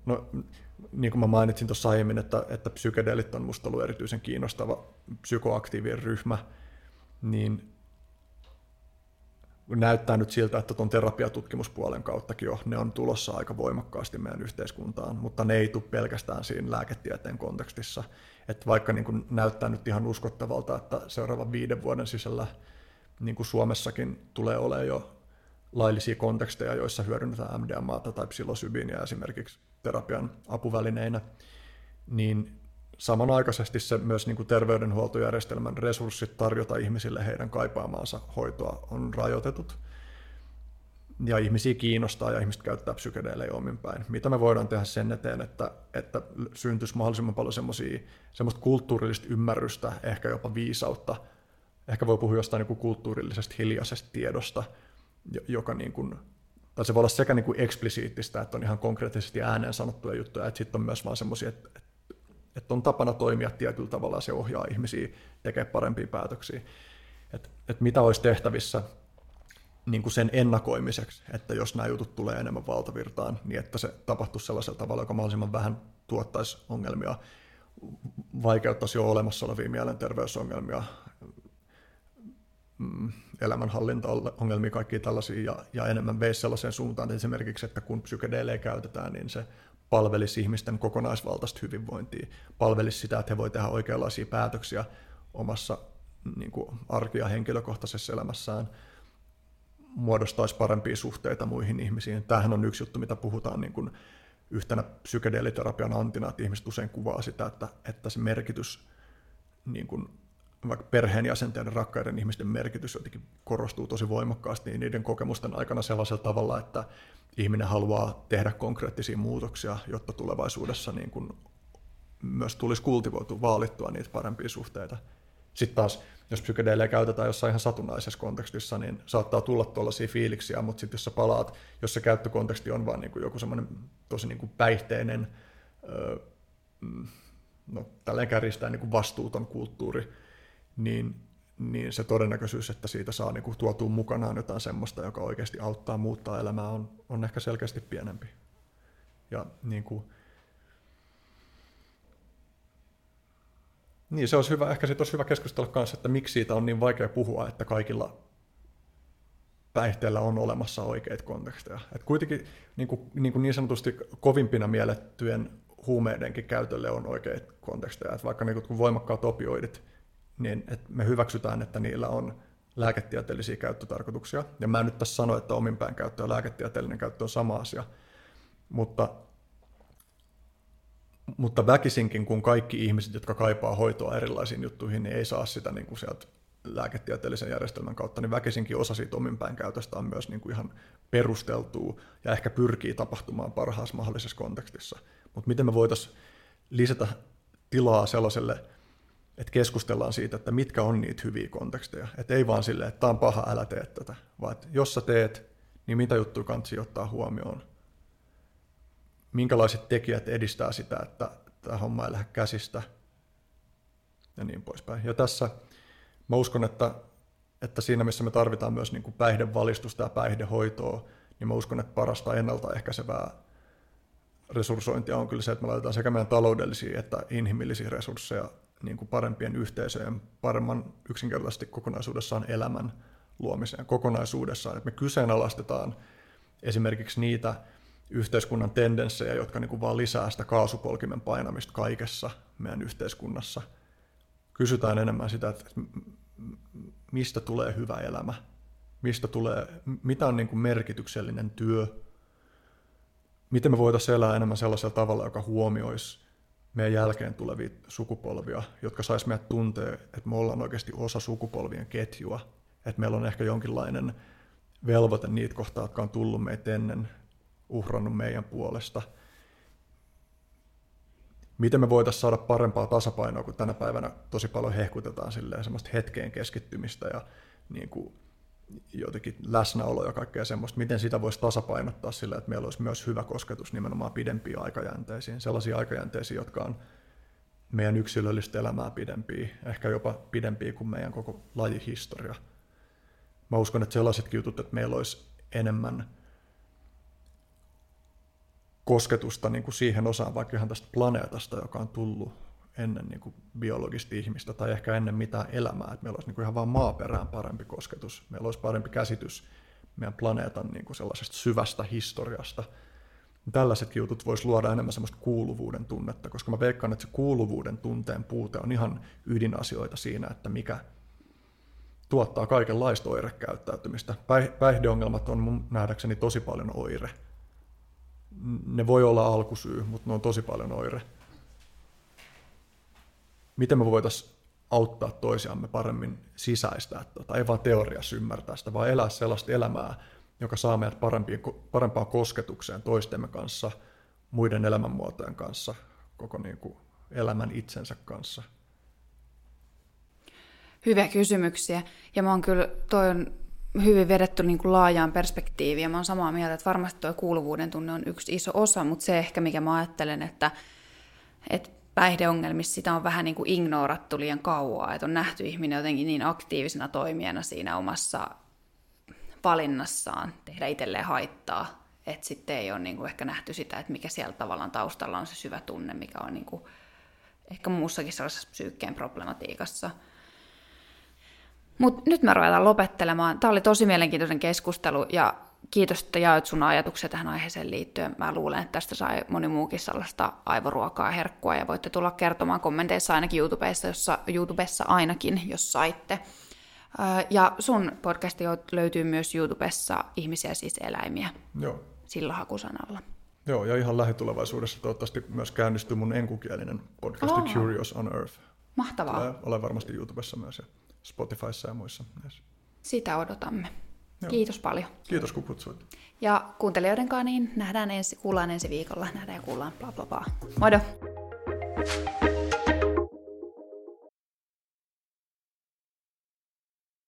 no, niin kuin mä mainitsin tuossa aiemmin, että, että psykedeelit on musta ollut erityisen kiinnostava psykoaktiivien ryhmä, niin näyttää nyt siltä, että tuon terapiatutkimuspuolen kauttakin jo ne on tulossa aika voimakkaasti meidän yhteiskuntaan, mutta ne ei tule pelkästään siinä lääketieteen kontekstissa. Että vaikka niin kuin näyttää nyt ihan uskottavalta, että seuraavan viiden vuoden sisällä niin kuin Suomessakin tulee olemaan jo laillisia konteksteja, joissa hyödynnetään MDMAta tai psilosybiiniä esimerkiksi terapian apuvälineinä, niin samanaikaisesti se myös niin kuin terveydenhuoltojärjestelmän resurssit tarjota ihmisille heidän kaipaamaansa hoitoa on rajoitetut. Ja ihmisiä kiinnostaa ja ihmiset käyttää psykedeelejä omin päin. Mitä me voidaan tehdä sen eteen, että, että syntyisi mahdollisimman paljon semmoista kulttuurillista ymmärrystä, ehkä jopa viisautta. Ehkä voi puhua jostain niin kulttuurillisesta hiljaisesta tiedosta, joka niin kuin, tai se voi olla sekä niin kuin eksplisiittistä, että on ihan konkreettisesti ääneen sanottuja juttuja, että sitten on myös vaan semmoisia, että on tapana toimia tietyllä tavalla ja se ohjaa ihmisiä tekemään parempia päätöksiä. Että, että mitä olisi tehtävissä niin kuin sen ennakoimiseksi, että jos nämä jutut tulee enemmän valtavirtaan, niin että se tapahtuisi sellaisella tavalla, joka mahdollisimman vähän tuottaisi ongelmia, vaikeuttaisi jo olemassa olevia mielenterveysongelmia, mm, elämänhallintaongelmia, kaikki tällaisia, ja, ja enemmän veisi sellaiseen suuntaan, että esimerkiksi, että kun psykedeelejä käytetään, niin se palvelisi ihmisten kokonaisvaltaista hyvinvointia, palvelisi sitä, että he voi tehdä oikeanlaisia päätöksiä omassa niin kuin arki- ja henkilökohtaisessa elämässään, muodostaisi parempia suhteita muihin ihmisiin. Tämähän on yksi juttu, mitä puhutaan niin kuin yhtenä psykedeeliterapian antina, että ihmiset usein kuvaa sitä, että, että se merkitys, niin kuin vaikka perheenjäsenten ja rakkaiden ihmisten merkitys jotenkin korostuu tosi voimakkaasti niiden kokemusten aikana sellaisella tavalla, että ihminen haluaa tehdä konkreettisia muutoksia, jotta tulevaisuudessa niin kuin myös tulisi kultivoitua, vaalittua niitä parempia suhteita. Sitten taas, jos psykedeelejä käytetään jossain ihan satunnaisessa kontekstissa, niin saattaa tulla tuollaisia fiiliksiä, mutta sitten jos sä palaat, jos se käyttökonteksti on vaan niin kuin joku semmoinen tosi niin kuin päihteinen, öö, no tälleen kärjistää niin kuin vastuuton kulttuuri, niin, niin se todennäköisyys, että siitä saa niin kuin tuotua mukanaan jotain semmoista, joka oikeasti auttaa muuttaa elämää, on, on ehkä selkeästi pienempi. Ja niin kuin, Niin, se olisi hyvä, ehkä siitä olisi hyvä keskustella kanssa, että miksi siitä on niin vaikea puhua, että kaikilla päihteillä on olemassa oikeita konteksteja. Et kuitenkin niin, kuin, niin, kuin niin sanotusti kovimpina miellettyjen huumeidenkin käytölle on oikeita konteksteja. Et vaikka niin kuin voimakkaat opioidit, niin et me hyväksytään, että niillä on lääketieteellisiä käyttötarkoituksia. Ja mä en nyt tässä sano, että ominpäin käyttö ja lääketieteellinen käyttö on sama asia. Mutta mutta väkisinkin, kun kaikki ihmiset, jotka kaipaa hoitoa erilaisiin juttuihin, niin ei saa sitä niin kuin sieltä lääketieteellisen järjestelmän kautta, niin väkisinkin osa siitä ominpäin käytöstä on myös niin kuin ihan perusteltua ja ehkä pyrkii tapahtumaan parhaassa mahdollisessa kontekstissa. Mutta miten me voitaisiin lisätä tilaa sellaiselle, että keskustellaan siitä, että mitkä on niitä hyviä konteksteja. Että ei vaan silleen, että tämä on paha, älä tee tätä, vaan että jos sä teet, niin mitä juttuja kansi ottaa huomioon minkälaiset tekijät edistää sitä, että tämä homma ei lähde käsistä ja niin poispäin. Ja tässä mä uskon, että, että siinä missä me tarvitaan myös niin kuin päihdevalistusta ja päihdehoitoa, niin mä uskon, että parasta ennaltaehkäisevää resurssointia on kyllä se, että me laitetaan sekä meidän taloudellisia että inhimillisiä resursseja niin kuin parempien yhteisöjen, paremman yksinkertaisesti kokonaisuudessaan elämän luomiseen kokonaisuudessaan. Että me kyseenalaistetaan esimerkiksi niitä yhteiskunnan tendenssejä, jotka niin kuin vaan lisää sitä kaasupolkimen painamista kaikessa meidän yhteiskunnassa. Kysytään enemmän sitä, että mistä tulee hyvä elämä, mistä tulee, mitä on niin kuin merkityksellinen työ, miten me voitaisiin elää enemmän sellaisella tavalla, joka huomioisi meidän jälkeen tulevia sukupolvia, jotka sais meidät tuntea, että me ollaan oikeasti osa sukupolvien ketjua, että meillä on ehkä jonkinlainen velvoite niitä kohtaa, jotka on tullut meitä ennen, uhrannut meidän puolesta. Miten me voitaisiin saada parempaa tasapainoa, kun tänä päivänä tosi paljon hehkutetaan silleen semmoista hetkeen keskittymistä ja niin kuin jotenkin läsnäolo ja kaikkea semmoista, miten sitä voisi tasapainottaa sillä, että meillä olisi myös hyvä kosketus nimenomaan pidempiin aikajänteisiin, sellaisia aikajänteisiä, jotka on meidän yksilöllistä elämää pidempiä, ehkä jopa pidempiä kuin meidän koko lajihistoria. Mä uskon, että sellaisetkin jutut, että meillä olisi enemmän kosketusta niin kuin siihen osaan vaikka ihan tästä planeetasta, joka on tullut ennen niin kuin biologista ihmistä tai ehkä ennen mitään elämää, että meillä olisi niin kuin ihan vaan maaperään parempi kosketus, meillä olisi parempi käsitys meidän planeetan niin kuin sellaisesta syvästä historiasta. Tällaiset jutut voisi luoda enemmän semmoista kuuluvuuden tunnetta, koska mä veikkaan, että se kuuluvuuden tunteen puute on ihan ydinasioita siinä, että mikä tuottaa kaikenlaista oirekäyttäytymistä. Päihdeongelmat on mun nähdäkseni tosi paljon oire. Ne voi olla alkusyy, mutta ne on tosi paljon oire miten me voitaisiin auttaa toisiamme paremmin sisäistä, tota, ei vaan teoriassa ymmärtää sitä, vaan elää sellaista elämää, joka saa meidät parempiin, parempaan kosketukseen toistemme kanssa, muiden elämänmuotojen kanssa, koko niin kuin elämän itsensä kanssa. Hyviä kysymyksiä. Ja mä oon kyllä, toi on hyvin vedetty niin kuin laajaan perspektiiviin, ja mä oon samaa mieltä, että varmasti tuo kuuluvuuden tunne on yksi iso osa, mutta se ehkä, mikä mä ajattelen, että, että päihdeongelmissa sitä on vähän niin kuin ignorattu liian kauaa, että on nähty ihminen jotenkin niin aktiivisena toimijana siinä omassa valinnassaan tehdä itselleen haittaa, että sitten ei ole niin kuin ehkä nähty sitä, että mikä siellä tavallaan taustalla on se syvä tunne, mikä on niin kuin ehkä muussakin sellaisessa psyykkeen problematiikassa. Mutta nyt me ruvetaan lopettelemaan. Tämä oli tosi mielenkiintoinen keskustelu ja kiitos, että jaoit sun ajatuksia tähän aiheeseen liittyen. Mä luulen, että tästä sai moni muukin sellaista aivoruokaa, herkkua, ja voitte tulla kertomaan kommenteissa ainakin YouTubessa, jossa, YouTubessa ainakin, jos saitte. Ja sun podcasti löytyy myös YouTubessa Ihmisiä siis eläimiä. Joo. Sillä hakusanalla. Joo, ja ihan lähitulevaisuudessa toivottavasti myös käynnistyy mun enkukielinen podcast oh. Curious on Earth. Mahtavaa. Tulee varmasti YouTubessa myös ja Spotifyssa ja muissa. Yes. Sitä odotamme. Joo. Kiitos paljon. Kiitos kun kutsuit. Ja kuuntelijoidenkaan niin nähdään ensi, kuullaan ensi viikolla, nähdään ja kuullaan, bla bla bla. Moido!